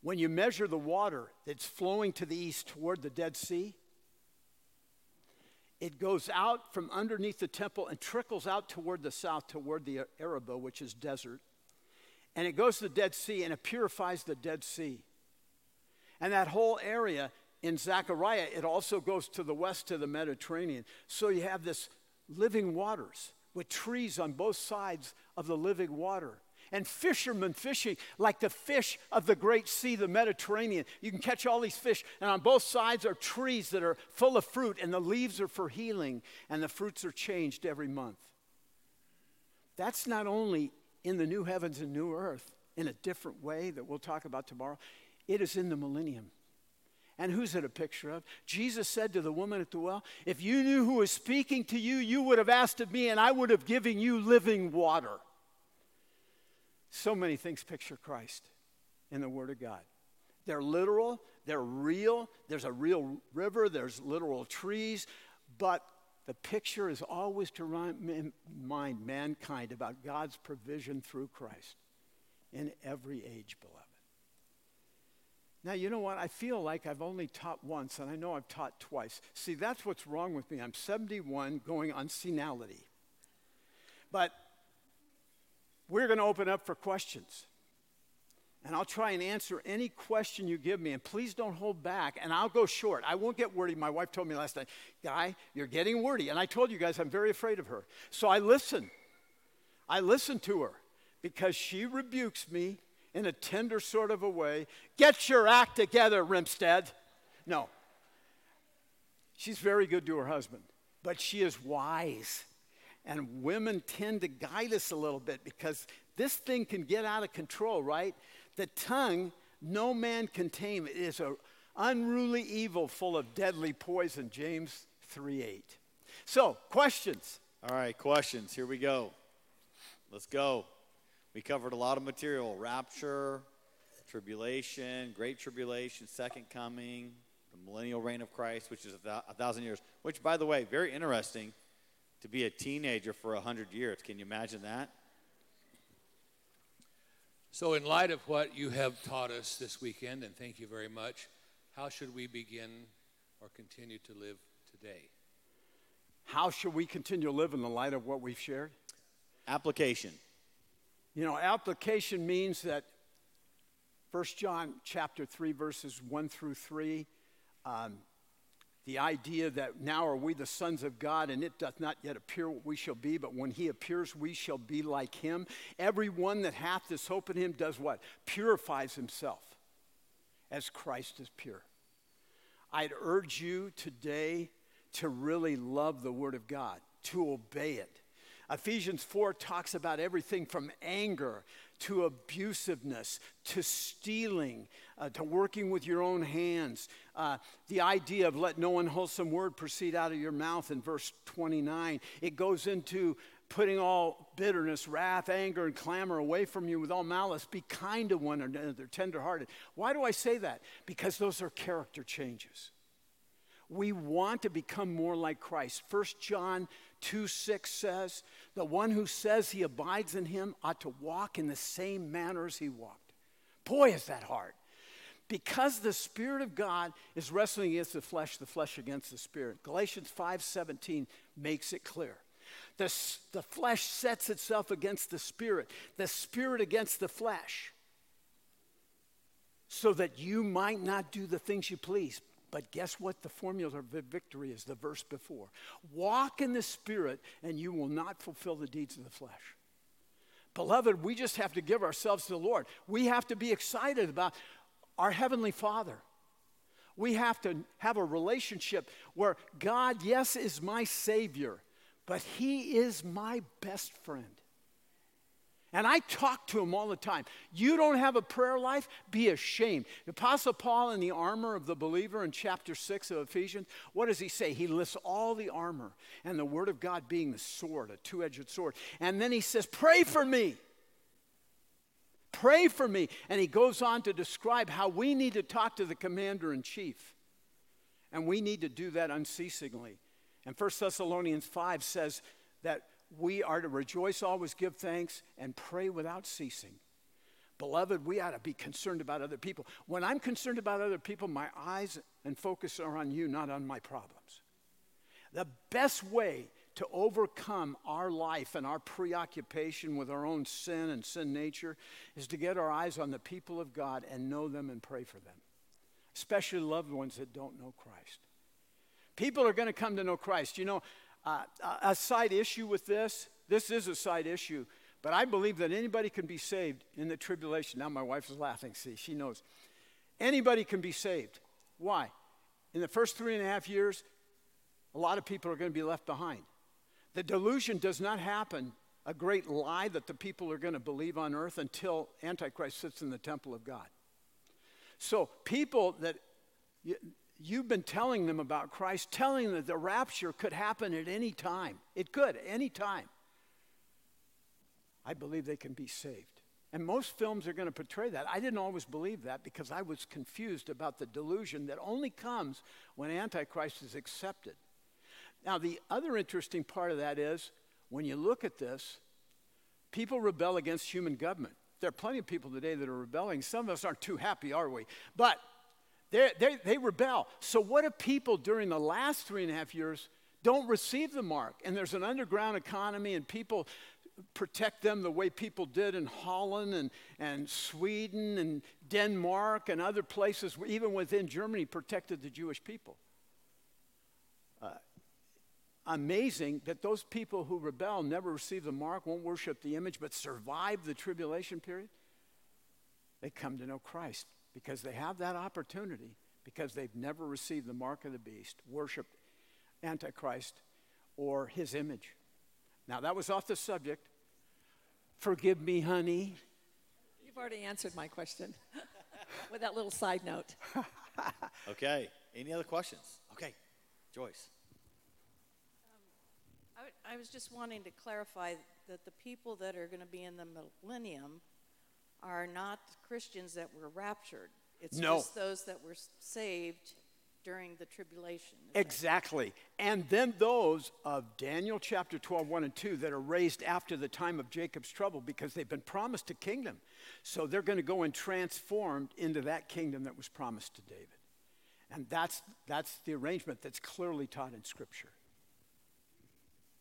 When you measure the water that's flowing to the east toward the Dead Sea, it goes out from underneath the temple and trickles out toward the south, toward the Arabah, which is desert. And it goes to the Dead Sea and it purifies the Dead Sea. And that whole area in Zechariah, it also goes to the west to the Mediterranean. So you have this living waters with trees on both sides of the living water and fishermen fishing like the fish of the great sea, the Mediterranean. You can catch all these fish, and on both sides are trees that are full of fruit, and the leaves are for healing, and the fruits are changed every month. That's not only in the new heavens and new earth in a different way that we'll talk about tomorrow, it is in the millennium. And who's it a picture of? Jesus said to the woman at the well, If you knew who was speaking to you, you would have asked of me, and I would have given you living water. So many things picture Christ in the Word of God. They're literal, they're real. There's a real river, there's literal trees, but the picture is always to remind mankind about God's provision through Christ in every age, beloved. Now, you know what? I feel like I've only taught once, and I know I've taught twice. See, that's what's wrong with me. I'm 71 going on senility. But we're going to open up for questions. And I'll try and answer any question you give me. And please don't hold back. And I'll go short. I won't get wordy. My wife told me last night, Guy, you're getting wordy. And I told you guys I'm very afraid of her. So I listen. I listen to her because she rebukes me in a tender sort of a way. Get your act together, Rimstead. No. She's very good to her husband, but she is wise. And women tend to guide us a little bit because this thing can get out of control, right? The tongue, no man can tame. It is an unruly evil full of deadly poison, James 3 8. So, questions. All right, questions. Here we go. Let's go. We covered a lot of material rapture, tribulation, great tribulation, second coming, the millennial reign of Christ, which is a, th- a thousand years. Which, by the way, very interesting to be a teenager for 100 years. Can you imagine that? So, in light of what you have taught us this weekend, and thank you very much, how should we begin or continue to live today? How should we continue to live in the light of what we've shared? Application. You know, application means that 1 John chapter 3, verses 1 through 3, um, the idea that now are we the sons of God, and it doth not yet appear what we shall be, but when he appears, we shall be like him. Everyone that hath this hope in him does what? Purifies himself as Christ is pure. I'd urge you today to really love the Word of God, to obey it. Ephesians 4 talks about everything from anger to abusiveness to stealing uh, to working with your own hands. Uh, the idea of let no unwholesome word proceed out of your mouth in verse 29. It goes into putting all bitterness, wrath, anger, and clamor away from you with all malice. Be kind to one another, tenderhearted. Why do I say that? Because those are character changes. We want to become more like Christ. 1 John 2 6 says, The one who says he abides in him ought to walk in the same manner as he walked. Boy, is that hard. Because the Spirit of God is wrestling against the flesh, the flesh against the Spirit. Galatians 5.17 makes it clear. The, the flesh sets itself against the spirit, the spirit against the flesh, so that you might not do the things you please. But guess what? The formula of victory is the verse before. Walk in the spirit, and you will not fulfill the deeds of the flesh. Beloved, we just have to give ourselves to the Lord. We have to be excited about our Heavenly Father. We have to have a relationship where God, yes, is my Savior but he is my best friend. And I talk to him all the time. You don't have a prayer life? Be ashamed. The Apostle Paul in the armor of the believer in chapter 6 of Ephesians, what does he say? He lists all the armor and the word of God being the sword, a two edged sword. And then he says, Pray for me. Pray for me. And he goes on to describe how we need to talk to the commander in chief. And we need to do that unceasingly. And 1 Thessalonians 5 says that we are to rejoice, always give thanks, and pray without ceasing. Beloved, we ought to be concerned about other people. When I'm concerned about other people, my eyes and focus are on you, not on my problems. The best way to overcome our life and our preoccupation with our own sin and sin nature is to get our eyes on the people of God and know them and pray for them, especially loved ones that don't know Christ. People are going to come to know Christ. You know, uh, a side issue with this, this is a side issue, but I believe that anybody can be saved in the tribulation. Now, my wife is laughing. See, she knows. Anybody can be saved. Why? In the first three and a half years, a lot of people are going to be left behind. The delusion does not happen, a great lie that the people are going to believe on earth until Antichrist sits in the temple of God. So, people that you've been telling them about Christ, telling them that the rapture could happen at any time. It could, any time. I believe they can be saved. And most films are going to portray that. I didn't always believe that because I was confused about the delusion that only comes when Antichrist is accepted. Now, the other interesting part of that is when you look at this, people rebel against human government. There are plenty of people today that are rebelling. Some of us aren't too happy, are we? But they, they, rebel. So, what if people during the last three and a half years don't receive the mark? And there's an underground economy, and people protect them the way people did in Holland and, and Sweden and Denmark and other places, even within Germany, protected the Jewish people. Amazing that those people who rebel never receive the mark, won't worship the image, but survive the tribulation period. They come to know Christ because they have that opportunity because they've never received the mark of the beast, worshiped Antichrist or his image. Now, that was off the subject. Forgive me, honey. You've already answered my question with that little side note. okay. Any other questions? Okay. Joyce. I, was just wanting to clarify that the people that are going to be in the millennium are not Christians that were raptured. It's no. just those that were saved during the tribulation. Exactly. And then those of Daniel chapter 12, 1 and 2 that are raised after the time of Jacob's trouble because they've been promised a kingdom. So they're going to go and transformed into that kingdom that was promised to David. And that's, that's the arrangement that's clearly taught in Scripture.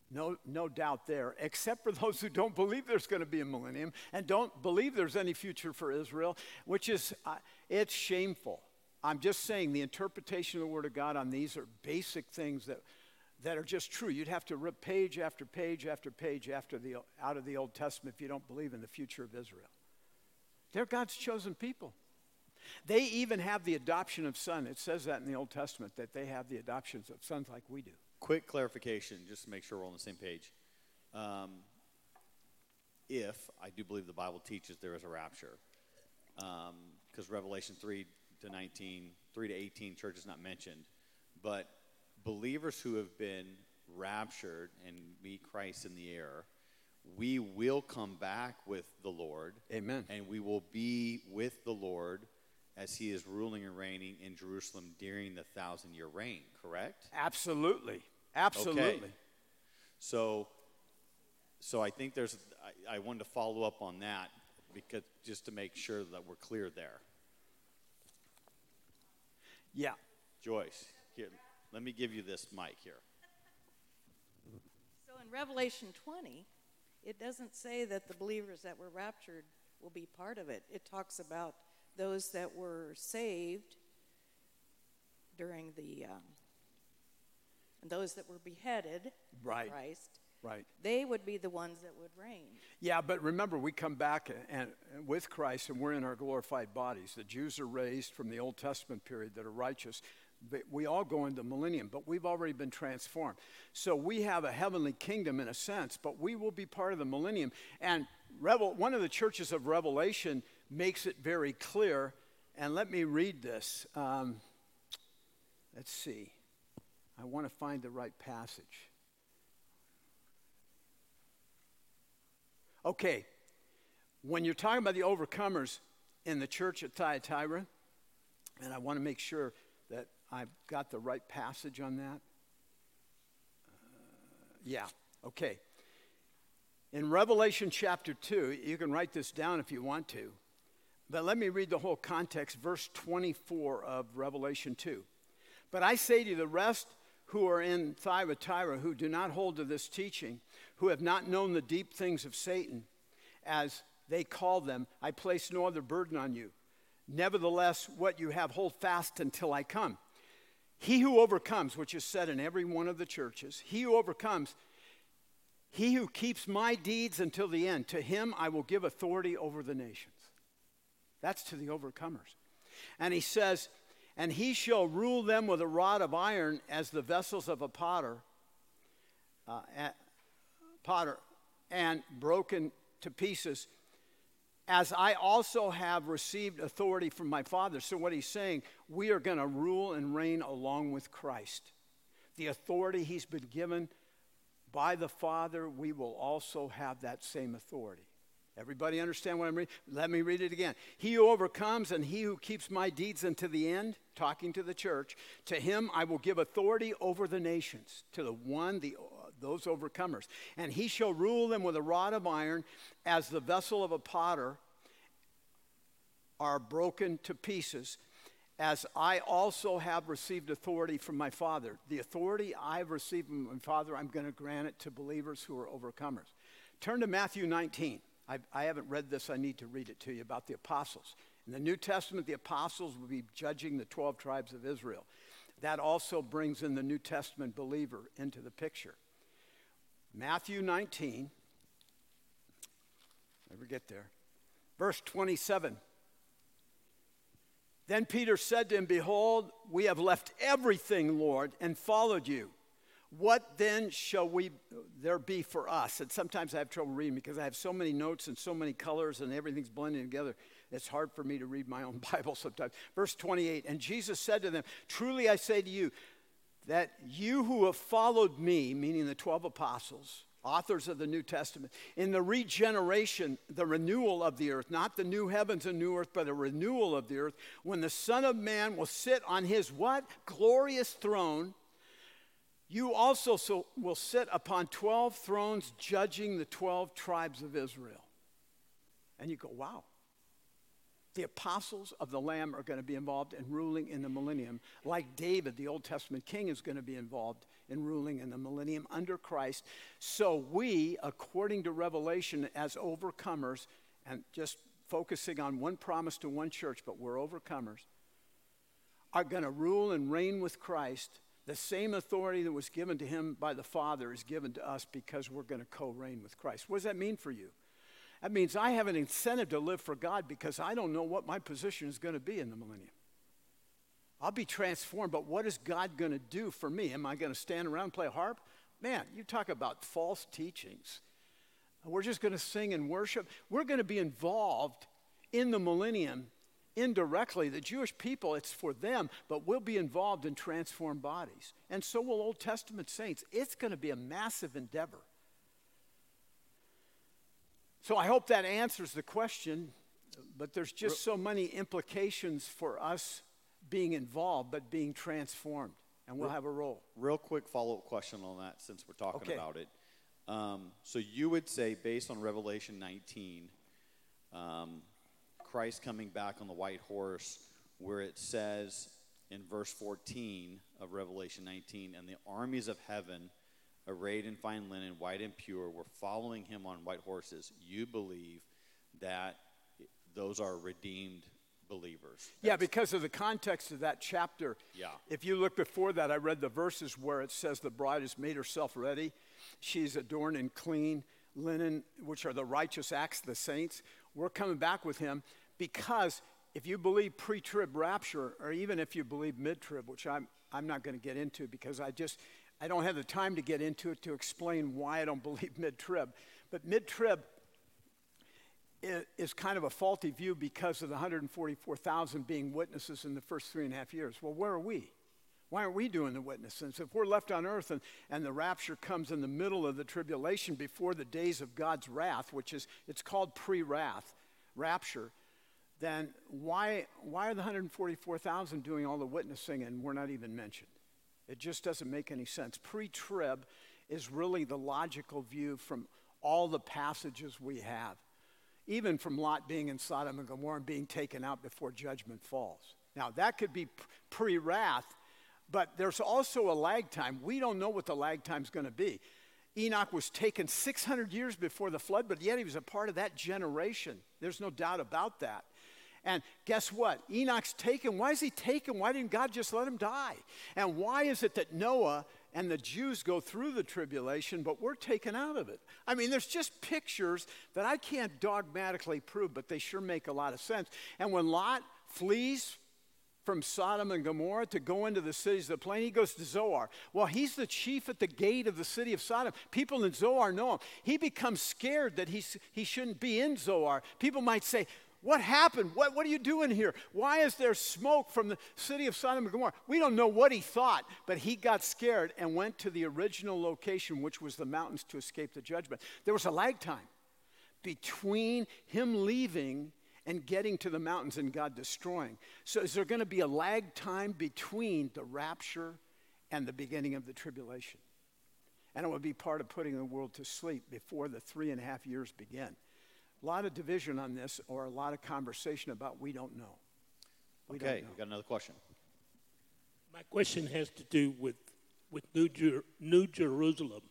No, no doubt there, except for those who don't believe there's going to be a millennium and don't believe there's any future for Israel, which is, uh, it's shameful. I'm just saying the interpretation of the Word of God on these are basic things that, that are just true. You'd have to rip page after page after page after the, out of the Old Testament if you don't believe in the future of Israel. They're God's chosen people. They even have the adoption of son. It says that in the Old Testament that they have the adoptions of sons like we do. Quick clarification, just to make sure we're on the same page. Um, if I do believe the Bible teaches there is a rapture, because Revelation 3 to 19, 3 to 18, church is not mentioned, but believers who have been raptured and meet Christ in the air, we will come back with the Lord. Amen. And we will be with the Lord as he is ruling and reigning in Jerusalem during the thousand year reign, correct? Absolutely. Absolutely. Okay. So, so I think there's, I, I wanted to follow up on that because just to make sure that we're clear there. Yeah. Joyce, here, let me give you this mic here. So in Revelation 20, it doesn't say that the believers that were raptured will be part of it. It talks about those that were saved during the, um, and those that were beheaded Right. Christ. Right. They would be the ones that would reign. Yeah, but remember, we come back and, and with Christ, and we're in our glorified bodies. The Jews are raised from the Old Testament period that are righteous. But we all go into the millennium, but we've already been transformed. So we have a heavenly kingdom in a sense, but we will be part of the millennium. And Revel, one of the churches of Revelation makes it very clear. And let me read this. Um, let's see. I want to find the right passage. Okay, when you're talking about the overcomers in the church at Thyatira, and I want to make sure that I've got the right passage on that. Uh, yeah, okay. In Revelation chapter 2, you can write this down if you want to, but let me read the whole context, verse 24 of Revelation 2. But I say to the rest who are in Thyatira, who do not hold to this teaching, who have not known the deep things of Satan, as they call them, I place no other burden on you. Nevertheless, what you have, hold fast until I come. He who overcomes, which is said in every one of the churches, he who overcomes, he who keeps my deeds until the end, to him I will give authority over the nations. That's to the overcomers. And he says, and he shall rule them with a rod of iron as the vessels of a potter, uh, potter, and broken to pieces, as I also have received authority from my Father. So, what he's saying, we are going to rule and reign along with Christ. The authority he's been given by the Father, we will also have that same authority. Everybody understand what I'm reading? Let me read it again. He who overcomes and he who keeps my deeds unto the end, talking to the church, to him I will give authority over the nations, to the one, the, those overcomers. And he shall rule them with a rod of iron, as the vessel of a potter are broken to pieces, as I also have received authority from my Father. The authority I've received from my Father, I'm going to grant it to believers who are overcomers. Turn to Matthew 19. I, I haven't read this, I need to read it to you about the apostles. In the New Testament, the apostles will be judging the 12 tribes of Israel. That also brings in the New Testament believer into the picture. Matthew 19, never get there, verse 27. Then Peter said to him, Behold, we have left everything, Lord, and followed you. What then shall we there be for us? And sometimes I have trouble reading because I have so many notes and so many colors and everything's blending together. It's hard for me to read my own Bible sometimes. Verse 28 And Jesus said to them, Truly I say to you, that you who have followed me, meaning the 12 apostles, authors of the New Testament, in the regeneration, the renewal of the earth, not the new heavens and new earth, but a renewal of the earth, when the Son of Man will sit on his what? Glorious throne you also so will sit upon 12 thrones judging the 12 tribes of Israel. And you go, wow. The apostles of the Lamb are going to be involved in ruling in the millennium, like David, the Old Testament king, is going to be involved in ruling in the millennium under Christ. So we, according to Revelation, as overcomers, and just focusing on one promise to one church, but we're overcomers, are going to rule and reign with Christ. The same authority that was given to him by the Father is given to us because we're going to co reign with Christ. What does that mean for you? That means I have an incentive to live for God because I don't know what my position is going to be in the millennium. I'll be transformed, but what is God going to do for me? Am I going to stand around and play harp? Man, you talk about false teachings. We're just going to sing and worship. We're going to be involved in the millennium indirectly. The Jewish people, it's for them, but we'll be involved in transformed bodies. And so will Old Testament saints. It's going to be a massive endeavor. So I hope that answers the question, but there's just so many implications for us being involved, but being transformed, and we'll have a role. Real quick follow up question on that since we're talking Okay. about it. Um, so you would say, based on Revelation 19, um, Christ coming back on the white horse, where it says in verse 14 of Revelation 19, and the armies of heaven, arrayed in fine linen, white and pure, were following him on white horses. You believe that those are redeemed believers. Yeah, because of the context of that chapter. Yeah. If you look before that, I read the verses where it says the bride has made herself ready. She's adorned in clean linen, which are the righteous acts of the saints. We're coming back with him because if you believe pre trib rapture, or even if you believe mid trib, which I'm, I'm not going to get into because I just, I don't have the time to get into it to explain why I don't believe mid trib. But mid trib is kind of a faulty view because of the 144,000 being witnesses in the first three and a half years. Well, where are we? Why aren't we doing the witnesses? If we're left on earth and, and the rapture comes in the middle of the tribulation before the days of God's wrath, which is, it's called pre wrath, rapture, then why, why are the 144,000 doing all the witnessing and we're not even mentioned? It just doesn't make any sense. Pre trib is really the logical view from all the passages we have, even from Lot being in Sodom and Gomorrah and being taken out before judgment falls. Now, that could be pre wrath, but there's also a lag time. We don't know what the lag time is going to be. Enoch was taken 600 years before the flood, but yet he was a part of that generation. There's no doubt about that. And guess what? Enoch's taken. Why is he taken? Why didn't God just let him die? And why is it that Noah and the Jews go through the tribulation, but we're taken out of it? I mean, there's just pictures that I can't dogmatically prove, but they sure make a lot of sense. And when Lot flees from Sodom and Gomorrah to go into the cities of the plain. He goes to Zoar. Well, he's the chief at the gate of the city of Sodom. People in Zoar know him. He becomes scared that he's, he shouldn't be in Zoar. People might say, what happened? What, what are you doing here? Why is there smoke from the city of Sodom and Gomorrah? We don't know what he thought, but he got scared and went to the original location, which was the mountains, to escape the judgment. There was a lag time between him leaving and getting to the mountains and God destroying. So, is there going to be a lag time between the rapture and the beginning of the tribulation? And it would be part of putting the world to sleep before the three and a half years begin. A lot of division on this, or a lot of conversation about we don't know. We okay, don't know. we got another question. My question has to do with, with New, Jer- New Jerusalem.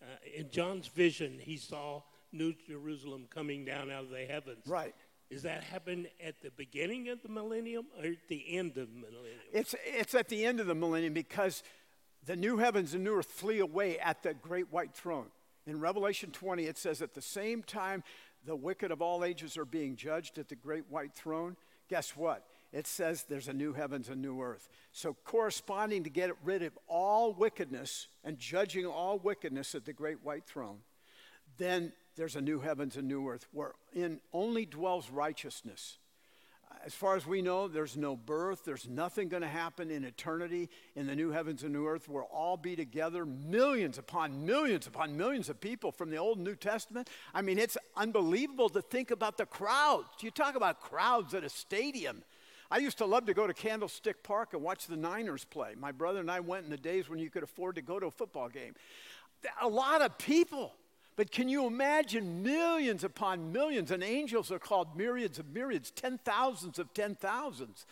Uh, in John's vision, he saw New Jerusalem coming down out of the heavens. Right. Is that happen at the beginning of the millennium or at the end of the millennium? It's, it's at the end of the millennium because the new heavens and new earth flee away at the great white throne. In Revelation 20, it says, At the same time the wicked of all ages are being judged at the great white throne. Guess what? It says there's a new heavens and new earth. So, corresponding to get rid of all wickedness and judging all wickedness at the great white throne, then there's a new heavens and new earth wherein only dwells righteousness. As far as we know, there's no birth. There's nothing going to happen in eternity in the new heavens and new earth. We'll all be together, millions upon millions upon millions of people from the Old and New Testament. I mean, it's unbelievable to think about the crowds. You talk about crowds at a stadium. I used to love to go to Candlestick Park and watch the Niners play. My brother and I went in the days when you could afford to go to a football game. A lot of people. But can you imagine millions upon millions? And angels are called myriads of myriads, ten thousands of ten thousands.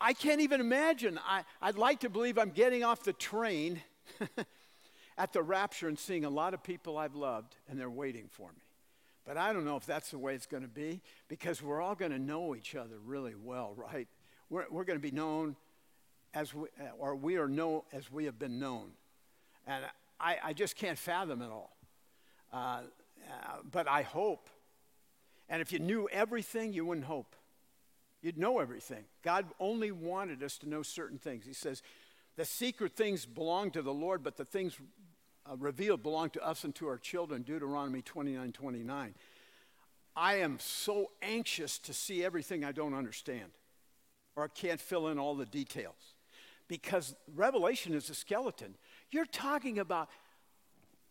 I can't even imagine. I, I'd like to believe I'm getting off the train at the rapture and seeing a lot of people I've loved, and they're waiting for me. But I don't know if that's the way it's going to be because we're all going to know each other really well, right? We're, we're going to be known as we, or we are known as we have been known. And I, I just can't fathom it all. Uh, uh, but I hope. And if you knew everything, you wouldn't hope. You'd know everything. God only wanted us to know certain things. He says, the secret things belong to the Lord, but the things uh, revealed belong to us and to our children. Deuteronomy 29 29. I am so anxious to see everything I don't understand or I can't fill in all the details because Revelation is a skeleton. You're talking about,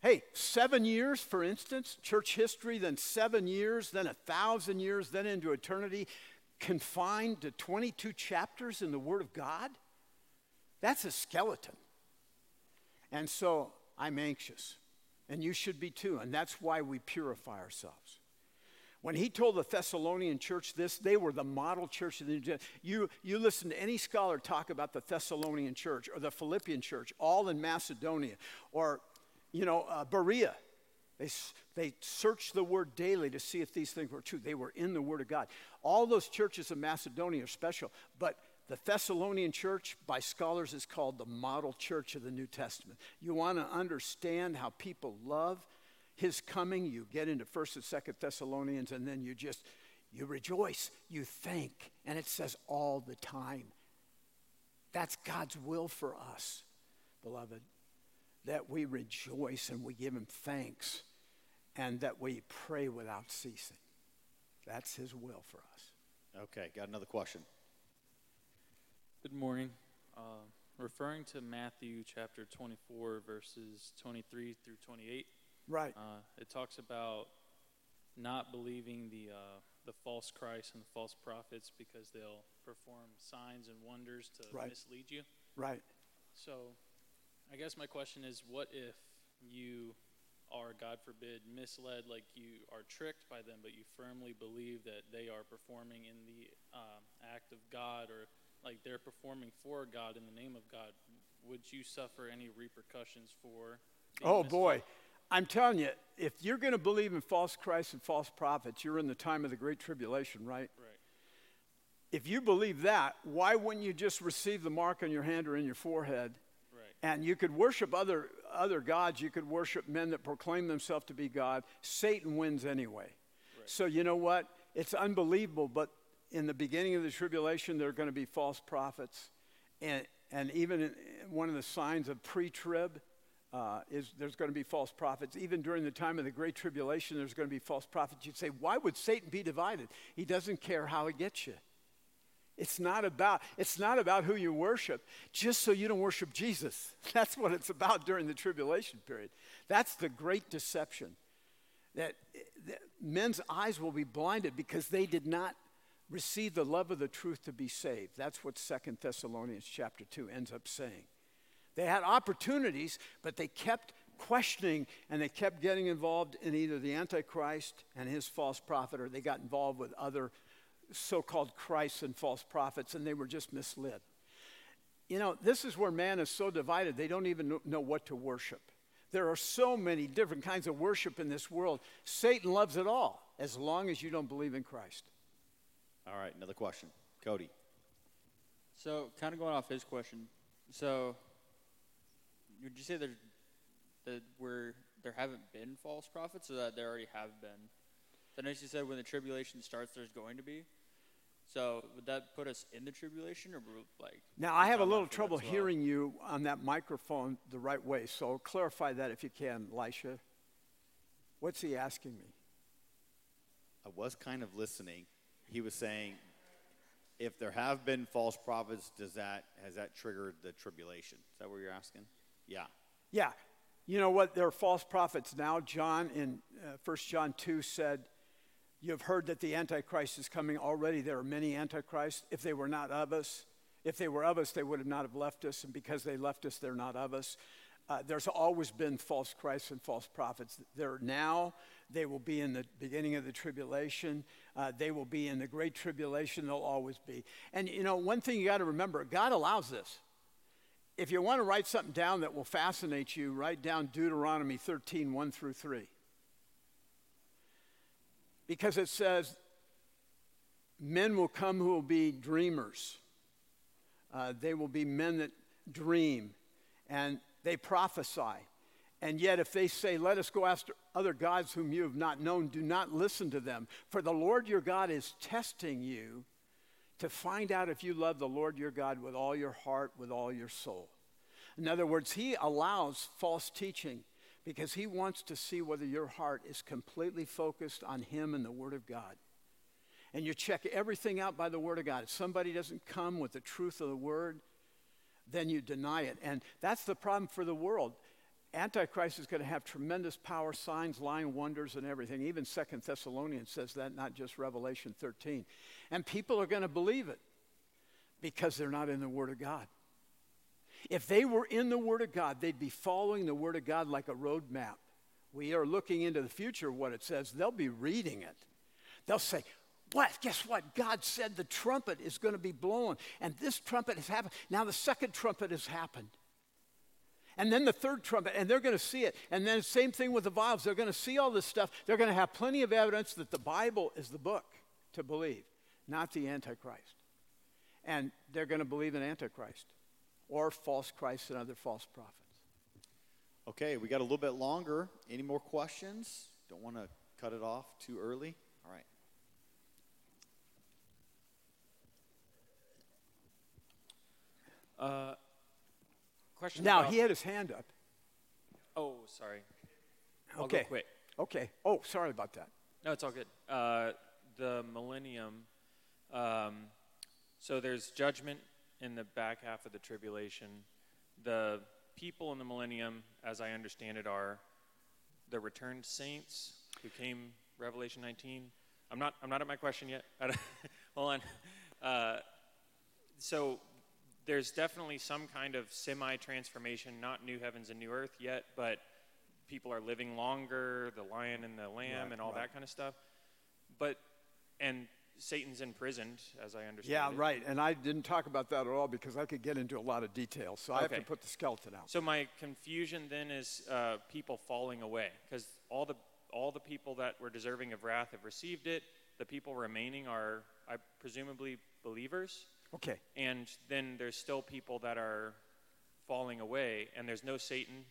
hey, seven years, for instance, church history, then seven years, then a thousand years, then into eternity, confined to 22 chapters in the Word of God. That's a skeleton. And so I'm anxious, and you should be too, and that's why we purify ourselves. When he told the Thessalonian church this, they were the model church of the New Testament. You, you listen to any scholar talk about the Thessalonian church or the Philippian church, all in Macedonia, or, you know, uh, Berea. They, they searched the word daily to see if these things were true. They were in the word of God. All those churches of Macedonia are special, but the Thessalonian church, by scholars, is called the model church of the New Testament. You want to understand how people love his coming, you get into 1st and 2nd Thessalonians, and then you just, you rejoice, you thank, and it says all the time. That's God's will for us, beloved, that we rejoice and we give him thanks and that we pray without ceasing. That's his will for us. Okay, got another question. Good morning. Uh, referring to Matthew chapter 24, verses 23 through 28. Right. Uh, it talks about not believing the uh, the false Christ and the false prophets because they'll perform signs and wonders to Right. mislead you. Right. So, I guess my question is, what if you are, God forbid, misled, like you are tricked by them, but you firmly believe that they are performing in the um, act of God, or like they're performing for God in the name of God? Would you suffer any repercussions for? Oh misled? boy, I'm telling you, if you're going to believe in false Christs and false prophets, you're in the time of the Great Tribulation, right? Right. If you believe that, why wouldn't you just receive the mark on your hand or in your forehead? Right. And you could worship other, other gods. You could worship men that proclaim themselves to be God. Satan wins anyway. So, you know what? It's unbelievable, but in the beginning of the tribulation, there are going to be false prophets. And, and even in, one of the signs of pre trib uh, is there's going to be false prophets. Even during the time of the Great Tribulation, there's going to be false prophets. You'd say, why would Satan be divided? He doesn't care how he gets you. It's not about it's not about who you worship, just so you don't worship Jesus. That's what it's about during the tribulation period. That's the great deception. That, that men's eyes will be blinded because they did not receive the love of the truth to be saved. That's what Second Thessalonians chapter 2 ends up saying. They had opportunities, but they kept questioning and they kept getting involved in either the Antichrist and his false prophet or they got involved with other so called Christs and false prophets and they were just misled. You know, this is where man is so divided, they don't even know what to worship. There are so many different kinds of worship in this world. Satan loves it all as long as you don't believe in Christ. All right, another question. Cody. So, kind of going off his question, so would you say there that where there haven't been false prophets, or that there already have been? So, I know you said when the tribulation starts, there's going to be. So, would that put us in the tribulation, or we're, like? Now, I have a little trouble well? hearing you on that microphone the right way, so clarify that if you can, Elisha. What's he asking me? I was kind of listening. He was saying, if there have been false prophets, does that has that triggered the tribulation? Is that what you're asking? Yeah. Yeah. You know what? There are false prophets now. John in uh, 1 John 2 said, You have heard that the Antichrist is coming already. There are many Antichrists. If they were not of us, if they were of us, they would have not have left us. And because they left us, they're not of us. Uh, there's always been false Christs and false prophets. They're now, they will be in the beginning of the tribulation. Uh, they will be in the great tribulation. They'll always be. And you know, one thing you got to remember God allows this. If you want to write something down that will fascinate you, write down Deuteronomy 13, 1 through 3. Because it says, men will come who will be dreamers. Uh, they will be men that dream and they prophesy. And yet, if they say, Let us go after other gods whom you have not known, do not listen to them. For the Lord your God is testing you to find out if you love the Lord your God with all your heart, with all your soul. In other words, He allows false teaching because He wants to see whether your heart is completely focused on Him and the Word of God. And you check everything out by the Word of God. If somebody doesn't come with the truth of the Word, then you deny it. And that's the problem for the world. Antichrist is going to have tremendous power, signs, lying wonders, and everything. Even Second Thessalonians says that, not just Revelation 13. And people are going to believe it because they're not in the Word of God. If they were in the Word of God, they'd be following the Word of God like a road map. We are looking into the future, what it says. They'll be reading it. They'll say, what? Guess what? God said the trumpet is going to be blown, and this trumpet has happened. Now the second trumpet has happened. And then the third trumpet, and they're going to see it. And then same thing with the vials. They're going to see all this stuff. They're going to have plenty of evidence that the Bible is the book to believe, not the Antichrist. And they're going to believe in Antichrist or false Christ and other false prophets. Okay, we got a little bit longer. Any more questions? Don't want to cut it off too early. All right. Uh, question. Now, about- he had his hand up. Oh, sorry. I'll Okay. go quick. Okay. Oh, sorry about that. No, it's all good. Uh, the millennium. Um, so there's judgment in the back half of the tribulation. The people in the millennium, as I understand it, are the returned saints who came Revelation 19. I'm not. I'm not at my question yet. Hold on. Uh, so there's definitely some kind of semi-transformation, not new heavens and new earth yet, but people are living longer, the lion and the lamb, Right, and all right. that kind of stuff. But and Satan's imprisoned, as I understand Yeah, it. right. And I didn't talk about that at all because I could get into a lot of detail. So I have to put the skeleton out. So my confusion then is uh, people falling away, because all the all the people that were deserving of wrath have received it. The people remaining are, I presumably, believers. Okay. And then there's still people that are falling away, and there's no Satan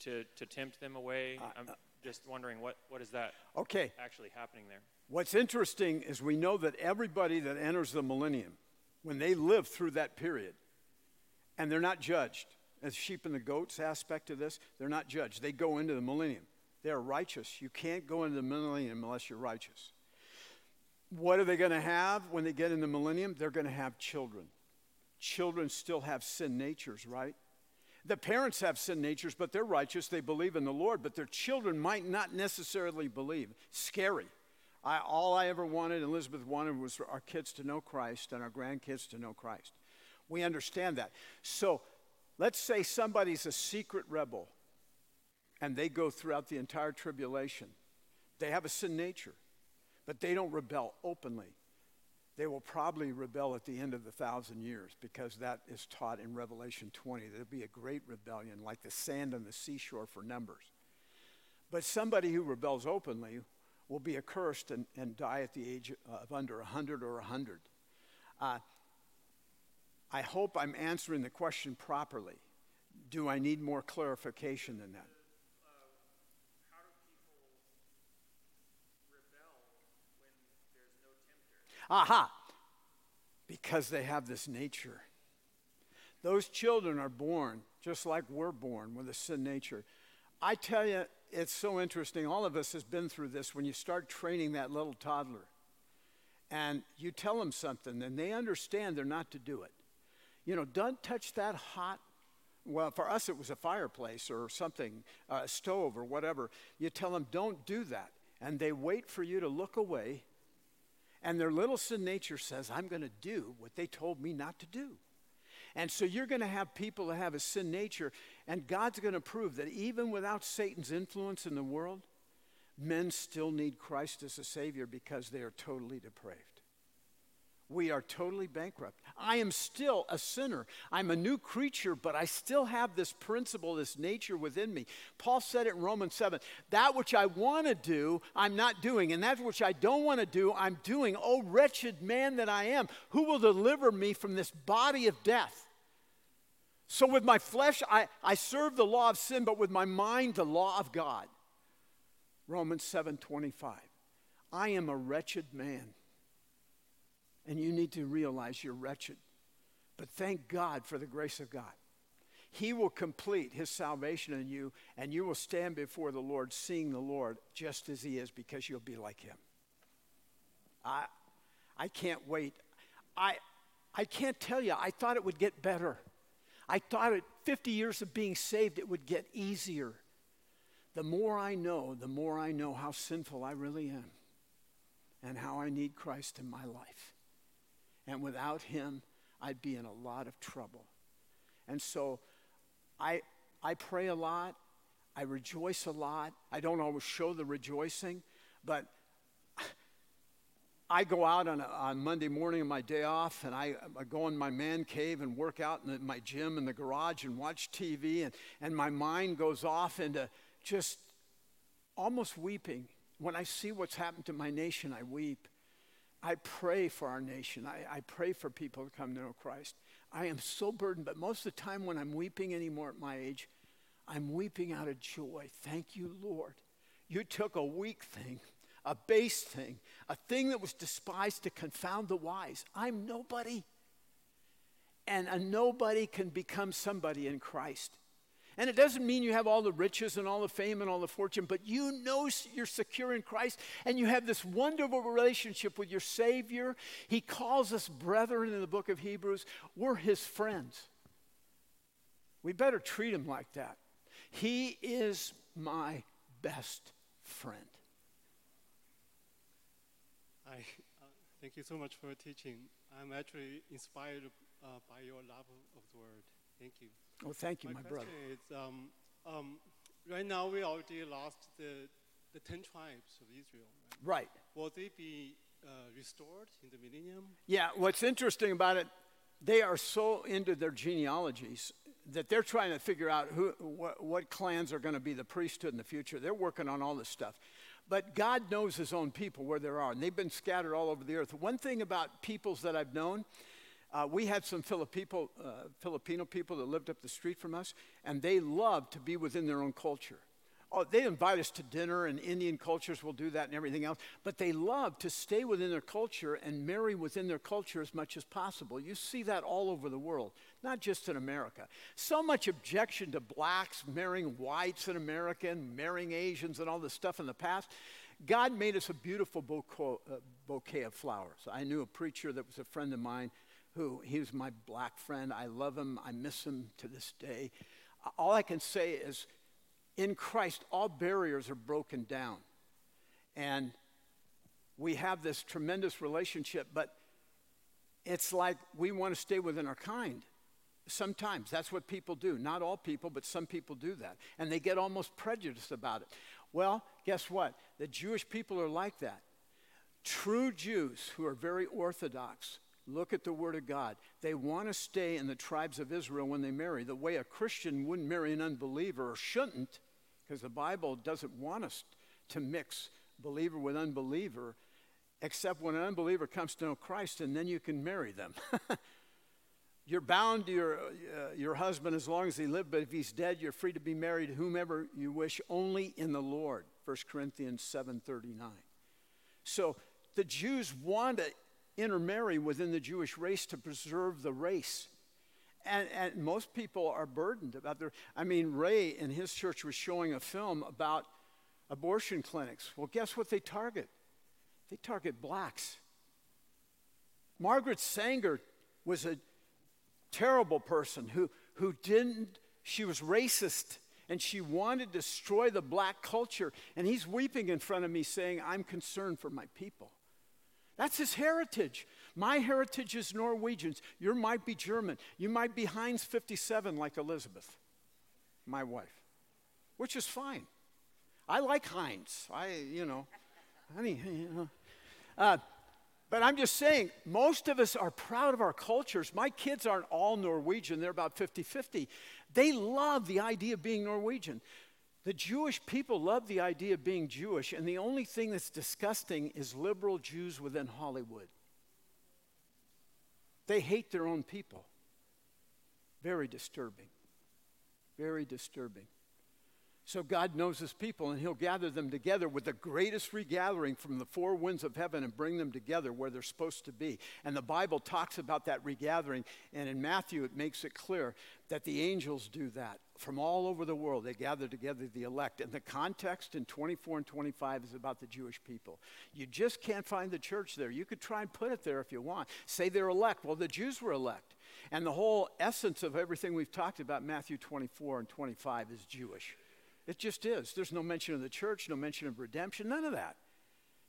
to, to tempt them away. I'm just wondering what, what is that Okay. actually happening there? What's interesting is we know that everybody that enters the millennium, when they live through that period, and they're not judged, as sheep and the goats aspect of this, they're not judged. They go into the millennium. They're righteous. You can't go into the millennium unless you're righteous. What are they going to have when they get in the millennium? They're going to have children. Children still have sin natures, right? The parents have sin natures, but they're righteous. They believe in the Lord, but their children might not necessarily believe. Scary. I, all I ever wanted, Elizabeth wanted, was for our kids to know Christ and our grandkids to know Christ. We understand that. So let's say somebody's a secret rebel and they go throughout the entire tribulation. They have a sin nature, but they don't rebel openly. They will probably rebel at the end of the thousand years because that is taught in Revelation 20. There'll be a great rebellion like the sand on the seashore for numbers. But somebody who rebels openly will be accursed and, and die at the age of under 100 or 100. Uh, I hope I'm answering the question properly. Do I need more clarification than that? Aha! Because they have this nature. Those children are born just like we're born with a sin nature. I tell you, it's so interesting. All of us has been through this when you start training that little toddler and you tell them something and they understand they're not to do it. You know, don't touch that hot well, for us, it was a fireplace or something, uh, a stove or whatever. You tell them, don't do that. And they wait for you to look away. And their little sin nature says, I'm going to do what they told me not to do. And so you're going to have people that have a sin nature. And God's going to prove that even without Satan's influence in the world, men still need Christ as a Savior because they are totally depraved. We are totally bankrupt. I am still a sinner. I'm a new creature, but I still have this principle, this nature within me. Paul said it in Romans 7 that which I want to do, I'm not doing, and that which I don't want to do, I'm doing. Oh, wretched man that I am, who will deliver me from this body of death? So with my flesh, I, I serve the law of sin, but with my mind, the law of God. Romans 7 25. I am a wretched man. And you need to realize you're wretched. But thank God for the grace of God. He will complete his salvation in you, and you will stand before the Lord, seeing the Lord just as he is, because you'll be like him. I, I can't wait. I, I can't tell you, I thought it would get better. I thought at 50 years of being saved, it would get easier. The more I know, the more I know how sinful I really am and how I need Christ in my life. And without him, I'd be in a lot of trouble. And so I, I pray a lot. I rejoice a lot. I don't always show the rejoicing, but I go out on, a, on Monday morning on my day off, and I, I, go in my man cave and work out in the, my gym in the garage and watch TV, and, and my mind goes off into just almost weeping. When I see what's happened to my nation, I weep. I pray for our nation. I, I pray for people to come to know Christ. I am so burdened, but most of the time when I'm weeping anymore at my age, I'm weeping out of joy. Thank you, Lord. You took a weak thing, a base thing, a thing that was despised to confound the wise. I'm nobody. And a nobody can become somebody in Christ. And it doesn't mean you have all the riches and all the fame and all the fortune, but you know you're secure in Christ and you have this wonderful relationship with your Savior. He calls us brethren in the book of Hebrews. We're His friends. We better treat Him like that. He is my best friend. Hi, uh, thank you so much for teaching. I'm actually inspired uh, by your love of the word. Thank you. Oh, thank you, my, my brother. Is, um, um, right now, we already lost the, the 10 tribes of Israel. Right. right. Will they be uh, restored in the millennium? Yeah, what's interesting about it, they are so into their genealogies that they're trying to figure out who, what, what clans are going to be the priesthood in the future. They're working on all this stuff. But God knows his own people where they are, and they've been scattered all over the earth. One thing about peoples that I've known, uh, we had some Filipino, uh, Filipino people that lived up the street from us, and they loved to be within their own culture. Oh, they invite us to dinner, and Indian cultures will do that and everything else. But they love to stay within their culture and marry within their culture as much as possible. You see that all over the world, not just in America. So much objection to blacks marrying whites in America and marrying Asians and all this stuff in the past. God made us a beautiful uh, bouquet of flowers. I knew a preacher that was a friend of mine who he was my black friend. I love him. I miss him to this day. All I can say is, in Christ, all barriers are broken down. And we have this tremendous relationship, but it's like we want to stay within our kind. Sometimes that's what people do. Not all people, but some people do that. And they get almost prejudiced about it. Well, guess what? The Jewish people are like that. True Jews who are very orthodox look at the Word of God. They want to stay in the tribes of Israel when they marry, the way a Christian wouldn't marry an unbeliever or shouldn't, because the Bible doesn't want us to mix believer with unbeliever, except when an unbeliever comes to know Christ, and then you can marry them. you're bound to your, uh, your husband as long as he lives, but if he's dead, you're free to be married to whomever you wish, only in the Lord. 1 Corinthians 7.39. So the Jews want to intermarry within the Jewish race to preserve the race. And, and most people are burdened about their. I mean, Ray in his church was showing a film about abortion clinics. Well, guess what they target? They target blacks. Margaret Sanger was a terrible person who, who didn't, she was racist and she wanted to destroy the black culture. And he's weeping in front of me saying, I'm concerned for my people. That's his heritage. My heritage is Norwegians. You might be German. You might be Heinz 57 like Elizabeth, my wife, which is fine. I like Heinz. I, you know, I mean, you know. Uh, But I'm just saying, most of us are proud of our cultures. My kids aren't all Norwegian, they're about 50 50. They love the idea of being Norwegian. The Jewish people love the idea of being Jewish, and the only thing that's disgusting is liberal Jews within Hollywood. They hate their own people. Very disturbing. Very disturbing. So God knows his people, and he'll gather them together with the greatest regathering from the four winds of heaven and bring them together where they're supposed to be. And the Bible talks about that regathering, and in Matthew it makes it clear that the angels do that. From all over the world, they gather together the elect. And the context in 24 and 25 is about the Jewish people. You just can't find the church there. You could try and put it there if you want. Say they're elect. Well, the Jews were elect. And the whole essence of everything we've talked about, Matthew 24 and 25, is Jewish. It just is. There's no mention of the church, no mention of redemption, none of that,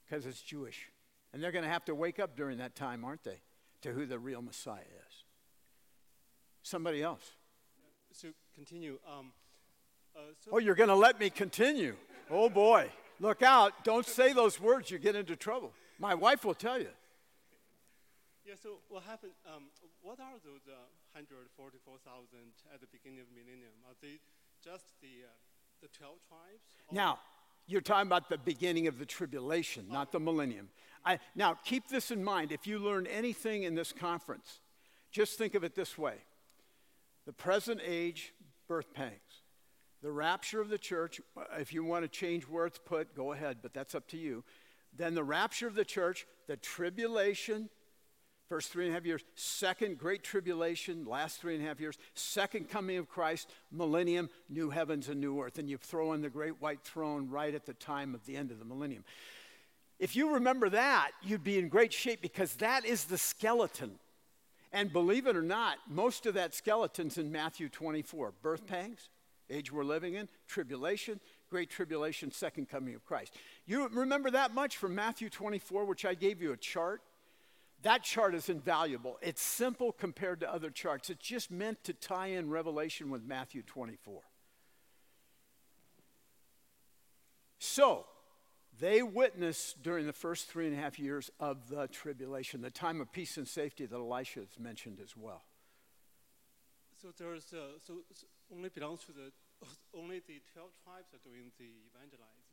because it's Jewish. And they're going to have to wake up during that time, aren't they, to who the real Messiah is. Somebody else. So continue. Um, uh, so Oh, you're going to let me continue. Oh, boy. Look out. Don't say those words. You get into trouble. My wife will tell you. yeah. So what happened? Um, what are those uh, 144,000 at the beginning of millennium? Are they just the uh, the 12 tribes? Now, you're talking about the beginning of the tribulation, not the millennium. I, now, keep this in mind. If you learn anything in this conference, just think of it this way the present age, birth pangs. The rapture of the church, uh, if you want to change where it's put, go ahead, but that's up to you. Then the rapture of the church, the tribulation, first three and a half years, second great tribulation, last three and a half years, second coming of Christ, millennium, new heavens and new earth. And you throw in the great white throne right at the time of the end of the millennium. If you remember that, you'd be in great shape because that is the skeleton. And believe it or not, most of that skeleton's in Matthew 24 birth pangs, age we're living in, tribulation, great tribulation, second coming of Christ. You remember that much from Matthew 24, which I gave you a chart? That chart is invaluable. It's simple compared to other charts. It's just meant to tie in Revelation with Matthew 24. So, they witnessed during the first three and a half years of the tribulation, the time of peace and safety that Elisha has mentioned as well. So there's uh, so, so only belongs to the only the 12 tribes are doing the evangelizing,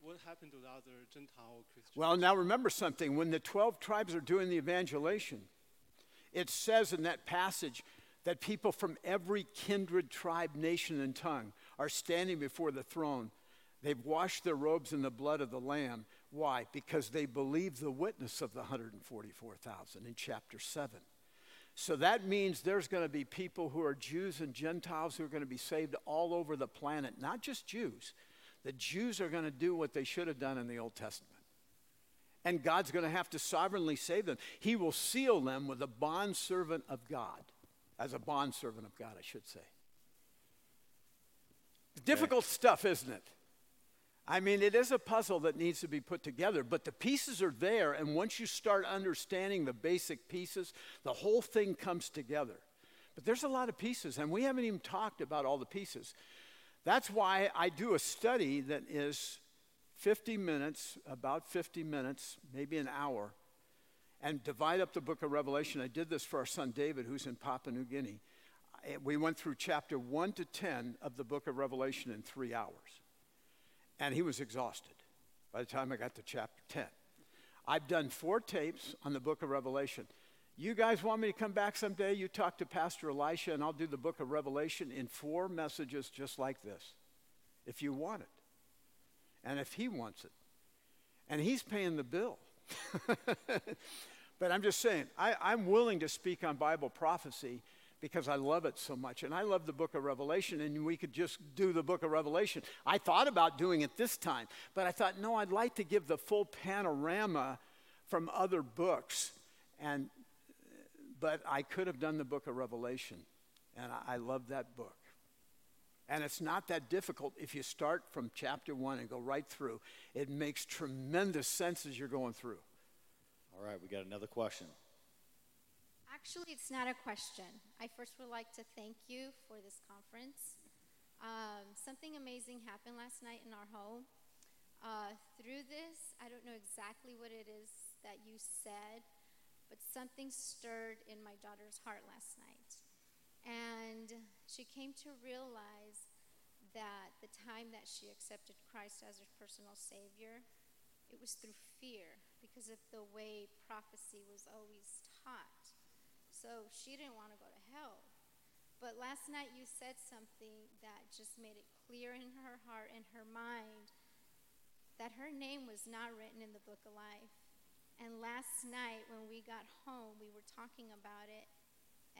what happened to the other Gentile Christians? Well, now remember something. When the 12 tribes are doing the evangelization, it says in that passage that people from every kindred, tribe, nation, and tongue are standing before the throne. They've washed their robes in the blood of the Lamb. Why? Because they believe the witness of the 144,000 in chapter 7. So that means there's going to be people who are Jews and Gentiles who are going to be saved all over the planet, not just Jews. The Jews are going to do what they should have done in the Old Testament. And God's going to have to sovereignly save them. He will seal them with a bondservant of God, as a bondservant of God, I should say. Difficult stuff, isn't it? I mean, it is a puzzle that needs to be put together, but the pieces are there, and once you start understanding the basic pieces, the whole thing comes together. But there's a lot of pieces, and we haven't even talked about all the pieces. That's why I do a study that is 50 minutes, about 50 minutes, maybe an hour, and divide up the book of Revelation. I did this for our son David, who's in Papua New Guinea. We went through chapter 1 to 10 of the book of Revelation in three hours. And he was exhausted by the time I got to chapter 10. I've done four tapes on the book of Revelation. You guys want me to come back someday? You talk to Pastor Elisha, and I'll do the book of Revelation in four messages just like this, if you want it, and if he wants it. And he's paying the bill. but I'm just saying, I, I'm willing to speak on Bible prophecy because I love it so much. And I love the book of Revelation, and we could just do the book of Revelation. I thought about doing it this time, but I thought, no, I'd like to give the full panorama from other books. And, but I could have done the book of Revelation, and I, I love that book. And it's not that difficult if you start from chapter one and go right through. It makes tremendous sense as you're going through. All right, we got another question. Actually, it's not a question. I first would like to thank you for this conference. Um, something amazing happened last night in our home. Uh, through this, I don't know exactly what it is that you said, but something stirred in my daughter's heart last night. And she came to realize that the time that she accepted Christ as her personal Savior, it was through fear because of the way prophecy was always taught. So she didn't want to go to hell. But last night you said something that just made it clear in her heart and her mind that her name was not written in the book of life. And last night when we got home, we were talking about it,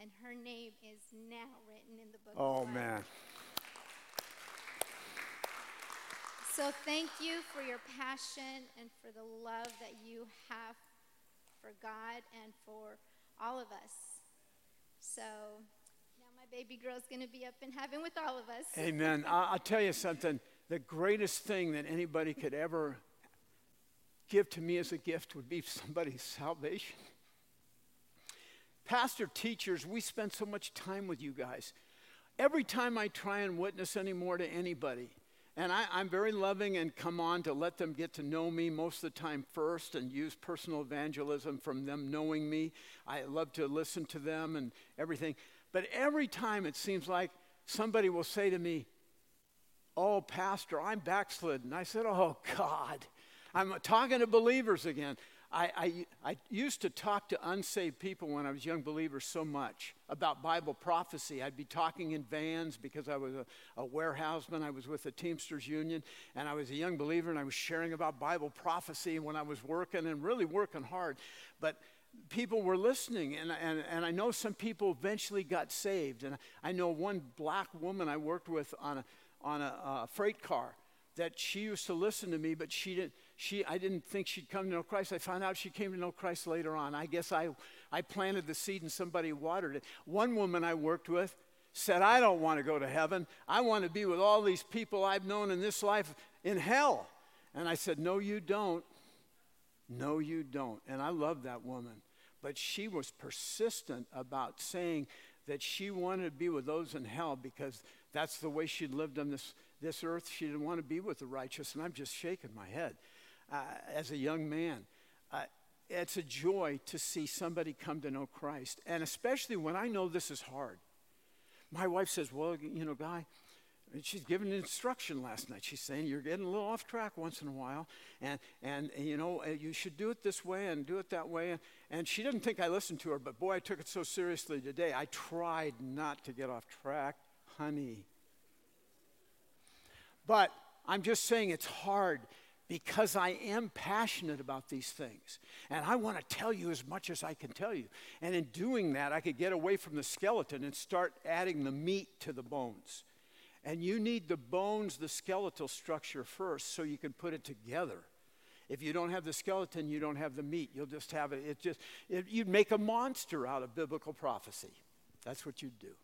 and her name is now written in the book Oh, of life. man. So thank you for your passion and for the love that you have for God and for all of us. So now my baby girl's going to be up in heaven with all of us. Amen. I- I'll tell you something. The greatest thing that anybody could ever give to me as a gift would be somebody's salvation. Pastor teachers, we spend so much time with you guys. Every time I try and witness anymore to anybody, and I, I'm very loving and come on to let them get to know me most of the time first and use personal evangelism from them knowing me. I love to listen to them and everything. But every time it seems like somebody will say to me, Oh, Pastor, I'm backslidden. I said, Oh, God. I'm talking to believers again. I, I, I used to talk to unsaved people when I was young believers so much about Bible prophecy. I'd be talking in vans because I was a, a warehouseman. I was with the Teamsters Union, and I was a young believer, and I was sharing about Bible prophecy when I was working and really working hard. But people were listening, and, and, and I know some people eventually got saved. And I know one black woman I worked with on a, on a uh, freight car that she used to listen to me, but she didn't. She, I didn't think she'd come to know Christ. I found out she came to know Christ later on. I guess I, I planted the seed and somebody watered it. One woman I worked with said, I don't want to go to heaven. I want to be with all these people I've known in this life in hell. And I said, No, you don't. No, you don't. And I love that woman. But she was persistent about saying that she wanted to be with those in hell because that's the way she'd lived on this, this earth. She didn't want to be with the righteous. And I'm just shaking my head uh, as a young man. Uh, it's a joy to see somebody come to know Christ, and especially when I know this is hard. My wife says, Well, you know, Guy, she's giving instruction last night. She's saying you're getting a little off track once in a while, and and, and you know uh, you should do it this way and do it that way. And, and she didn't think I listened to her, but boy, I took it so seriously today. I tried not to get off track, honey. But I'm just saying it's hard because I am passionate about these things. And I want to tell you as much as I can tell you. And in doing that, I could get away from the skeleton and start adding the meat to the bones. And you need the bones, the skeletal structure first, so you can put it together. If you don't have the skeleton, you don't have the meat. You'll just have it. It just it, you'd make a monster out of biblical prophecy. That's what you'd do.